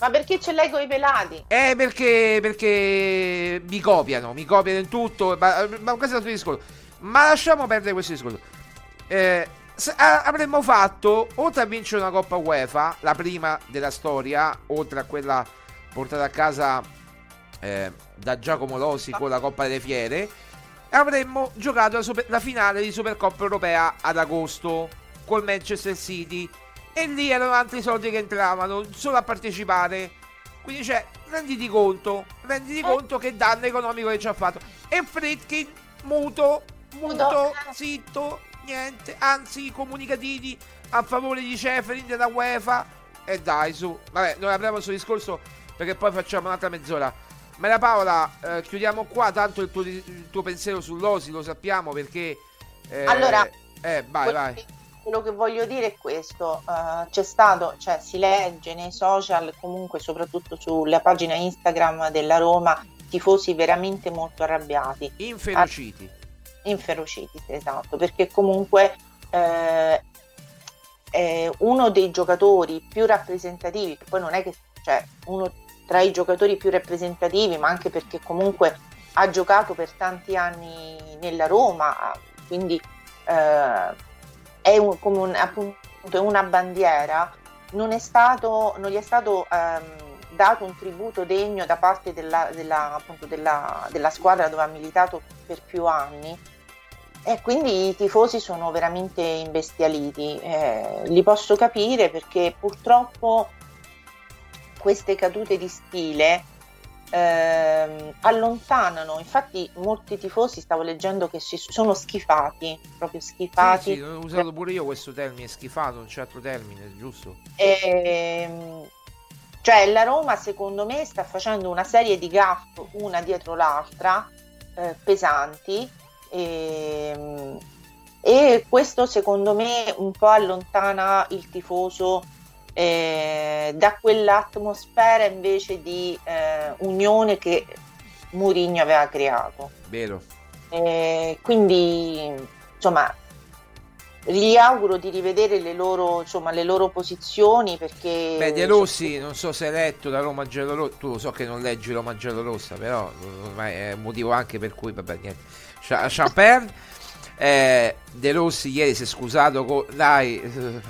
Ma perché ce l'hai con i pelati? Eh, perché, perché mi copiano, mi copiano in tutto, ma, ma questo è un altro discorso. Ma lasciamo perdere questo discorso. Eh, avremmo fatto, oltre a vincere una Coppa UEFA, la prima della storia, oltre a quella portata a casa eh, da Giacomo Losi con la Coppa delle Fiere, avremmo giocato la, super- la finale di Supercoppa Europea ad agosto col Manchester City e lì erano altri soldi che entravano solo a partecipare. Quindi cioè, renditi conto, renditi conto che danno economico che ci ha fatto. E Fritkin muto, muto, Muto. zitto, niente, anzi comunicativi a favore di Ceferin della UEFA. E dai, su. Vabbè, noi apriamo questo discorso perché poi facciamo un'altra mezz'ora. Maria Paola, eh, chiudiamo qua, tanto il tuo, il tuo pensiero sull'Osi lo sappiamo perché... eh, Allora, Eh, vai, quello vai. Quello che voglio dire è questo, eh, c'è stato, cioè si legge nei social, comunque soprattutto sulla pagina Instagram della Roma, tifosi veramente molto arrabbiati, Inferociti. Inferociti, esatto, perché comunque eh, è uno dei giocatori più rappresentativi, che poi non è che, cioè, uno tra i giocatori più rappresentativi, ma anche perché comunque ha giocato per tanti anni nella Roma, quindi eh, è un- come un- appunto una bandiera, non, è stato, non gli è stato ehm, dato un tributo degno da parte della, della- della- della squadra dove ha militato per più anni. E quindi i tifosi sono veramente imbestialiti. Eh, li posso capire perché purtroppo queste cadute di stile ehm, allontanano. Infatti, molti tifosi stavo leggendo che si sono schifati, proprio schifati. Sì, sì, ho usato pure io questo termine, schifato, non c'è altro termine, giusto? Ehm, cioè la Roma secondo me sta facendo una serie di gaff una dietro l'altra eh, pesanti ehm, e questo secondo me un po' allontana il tifoso eh, da quell'atmosfera invece di eh, unione che Mourinho aveva creato. Vero. Eh, quindi insomma gli auguro di rivedere le loro, insomma, le loro posizioni perché Beh, De Rossi, non so se hai letto la Roma giallorossa, tu lo so che non leggi Roma giallorossa, però ormai è un motivo anche per cui, vabbè, niente. Cha- Champern, eh, De Rossi ieri si è scusato con... Dai, eh,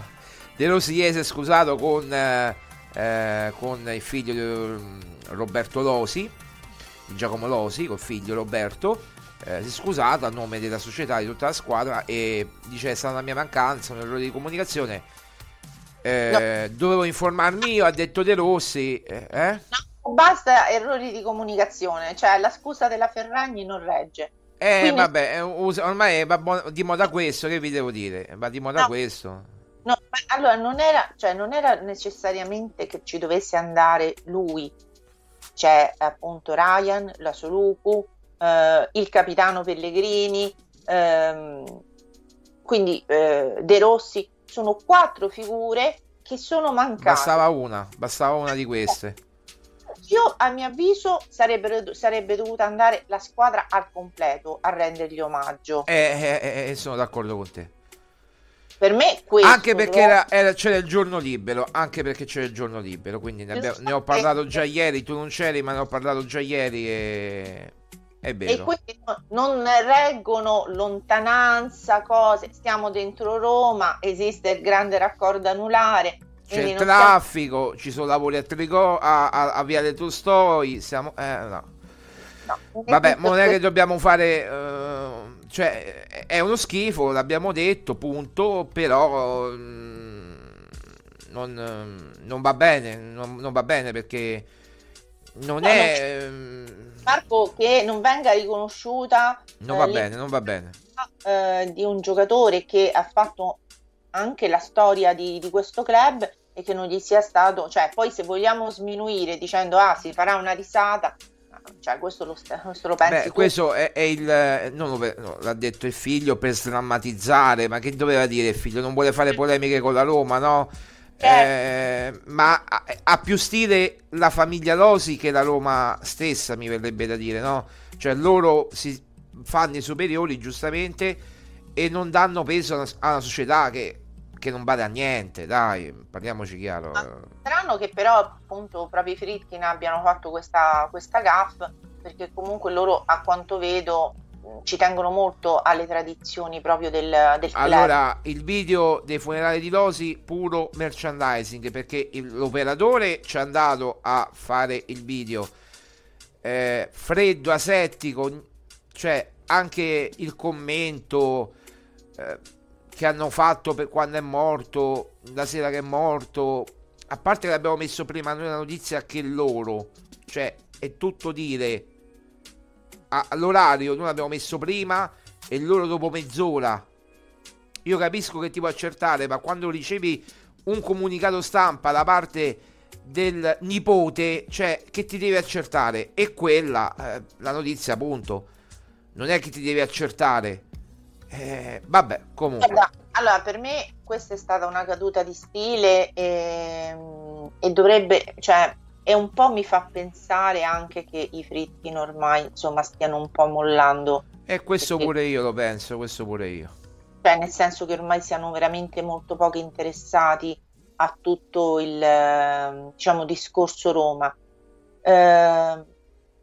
De Rossi ieri si è scusato con, eh, eh, con il figlio di mm, Roberto Losi, Giacomo Losi, col figlio Roberto, eh, si è scusato a nome della società, di tutta la squadra e dice è stata una mia mancanza, un errore di comunicazione. Eh, Dovevo informarmi io, ha detto De Rossi. eh, eh? basta errori di comunicazione, cioè la scusa della Ferragni non regge. Eh, Quindi- vabbè, ormai va- di moda questo, che vi devo dire? Va di moda No. questo. No, allora non era, cioè, non era necessariamente che ci dovesse andare lui, c'è appunto Ryan, la Soluku, eh, il capitano Pellegrini, ehm, quindi eh, De Rossi, sono quattro figure che sono mancate. Bastava una, bastava una di queste. Io, a mio avviso, sarebbe, sarebbe dovuta andare la squadra al completo a rendergli omaggio. Eh, eh, eh, sono d'accordo con te. Per me questo Anche perché doveva- era- era- c'era il giorno libero, anche perché c'era il giorno libero, quindi ne, abbiamo- ne ho parlato già ieri, tu non c'eri, ma ne ho parlato già ieri e è E quindi no- non reggono lontananza, cose. Stiamo dentro Roma, esiste il grande raccordo anulare. C'è quindi il traffico, ci sono lavori a Tricò, a, a, a Viale Tolstoi, siamo... Eh, no. no, Vabbè, non è che dobbiamo fare. eh, cioè, è- uno schifo, l'abbiamo detto, punto. Però. mm, non, eh, non va bene. Non, non va bene perché. Non No, è. ehm, Marco, che non venga riconosciuta non eh, va l'identità, bene, non va bene. eh, di un giocatore che ha fatto anche la storia di, di questo club e che non gli sia stato, cioè poi se vogliamo sminuire dicendo ah si farà una risata, cioè, questo, lo, questo lo pensi Beh, questo è, è il. Non lo, no, l'ha detto il figlio per sdrammatizzare, ma che doveva dire il figlio? Non vuole fare polemiche con la Roma, no? Eh, ma ha, ha più stile la famiglia Losi che la Roma stessa, mi verrebbe da dire, no? Cioè loro si fanno i superiori giustamente e non danno peso a una, a una società che, che non vale a niente, dai, parliamoci chiaro. Strano che però appunto proprio i Fritkin abbiano fatto questa, questa gaff perché comunque loro a quanto vedo mh, ci tengono molto alle tradizioni proprio del, del. Allora, il video dei funerali di Losi, puro merchandising, perché il- l'operatore ci è andato a fare il video eh, freddo, asettico, cioè anche il commento eh, che hanno fatto per quando è morto, la sera che è morto, a parte che l'abbiamo messo prima noi la notizia che loro, cioè è tutto dire all'orario noi l'abbiamo messo prima e loro dopo mezz'ora io capisco che ti può accertare, ma quando ricevi un comunicato stampa da parte del nipote, cioè che ti deve accertare? E quella, eh, la notizia, appunto, non è che ti deve accertare. Eh, vabbè, comunque. Guarda, allora per me questa è stata una caduta di stile e, e dovrebbe, cioè, e un po' mi fa pensare anche che i Fritkin ormai insomma stiano un po' mollando, E questo perché- pure io lo penso, questo pure io. cioè nel senso che ormai siano veramente molto poco interessati a tutto il eh, diciamo discorso Roma. Eh,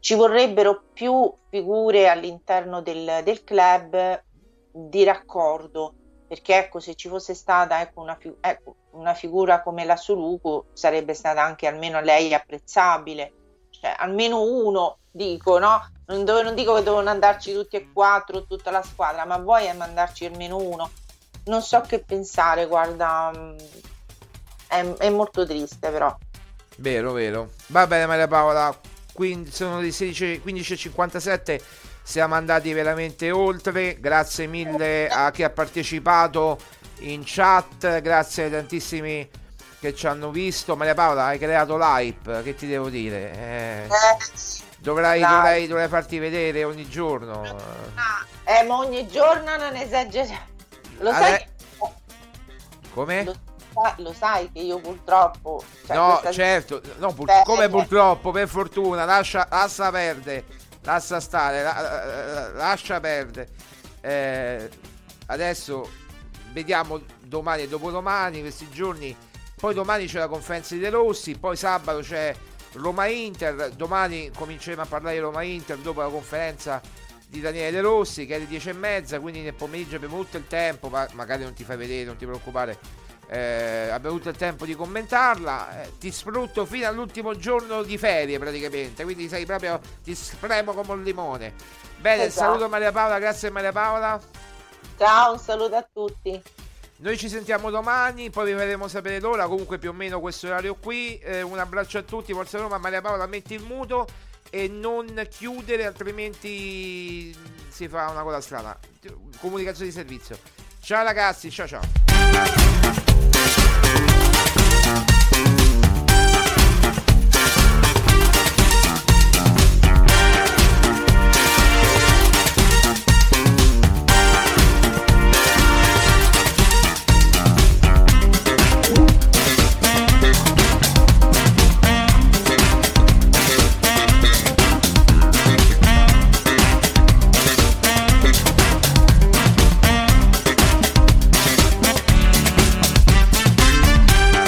ci vorrebbero più figure all'interno del, del club di raccordo perché ecco se ci fosse stata ecco, una, fi- ecco, una figura come la Soluco sarebbe stata anche almeno lei apprezzabile. Cioè almeno uno dico no? Non, dove- non dico che devono andarci tutti e quattro tutta la squadra ma vuoi mandarci almeno uno. Non so che pensare guarda mm, è, è molto triste però. Vero, vero. Va bene Maria Paola, quindi sono le 16 15.57, siamo andati veramente oltre, grazie mille a chi ha partecipato in chat, grazie ai tantissimi che ci hanno visto. Maria Paola, hai creato l'hype, che ti devo dire? Eh, dovrai, Dai. dovrai, dovrai farti vedere ogni giorno. eh, ma ogni giorno non esageriamo lo sai Ale- Come? lo, sa- lo sai che io purtroppo cioè, no, certo, no, pur- come eh. purtroppo, per fortuna, lascia, lascia perdere, lascia stare, la- la- la- lascia perdere. Eh, adesso vediamo domani e dopodomani, questi giorni. Poi domani c'è la conferenza di De Rossi, poi sabato c'è Roma-Inter, domani cominceremo a parlare di Roma-Inter dopo la conferenza di Daniele De Rossi che è alle 10 e mezza, quindi nel pomeriggio abbiamo tutto il tempo, ma magari non ti fai vedere, non ti preoccupare, eh, abbiamo tutto il tempo di commentarla, eh, ti sfrutto fino all'ultimo giorno di ferie praticamente, quindi sei proprio, ti spremo come un limone. Bene, Esatto. saluto Maria Paola, grazie Maria Paola. ciao un saluto a tutti Noi ci sentiamo domani, poi vi faremo sapere l'ora, comunque più o meno questo orario qui. Eh, un abbraccio a tutti, Forza Roma, Maria Paola metti il muto e non chiudere altrimenti si fa una cosa strana. Comunicazione di servizio. Ciao ragazzi, ciao ciao. Yeah.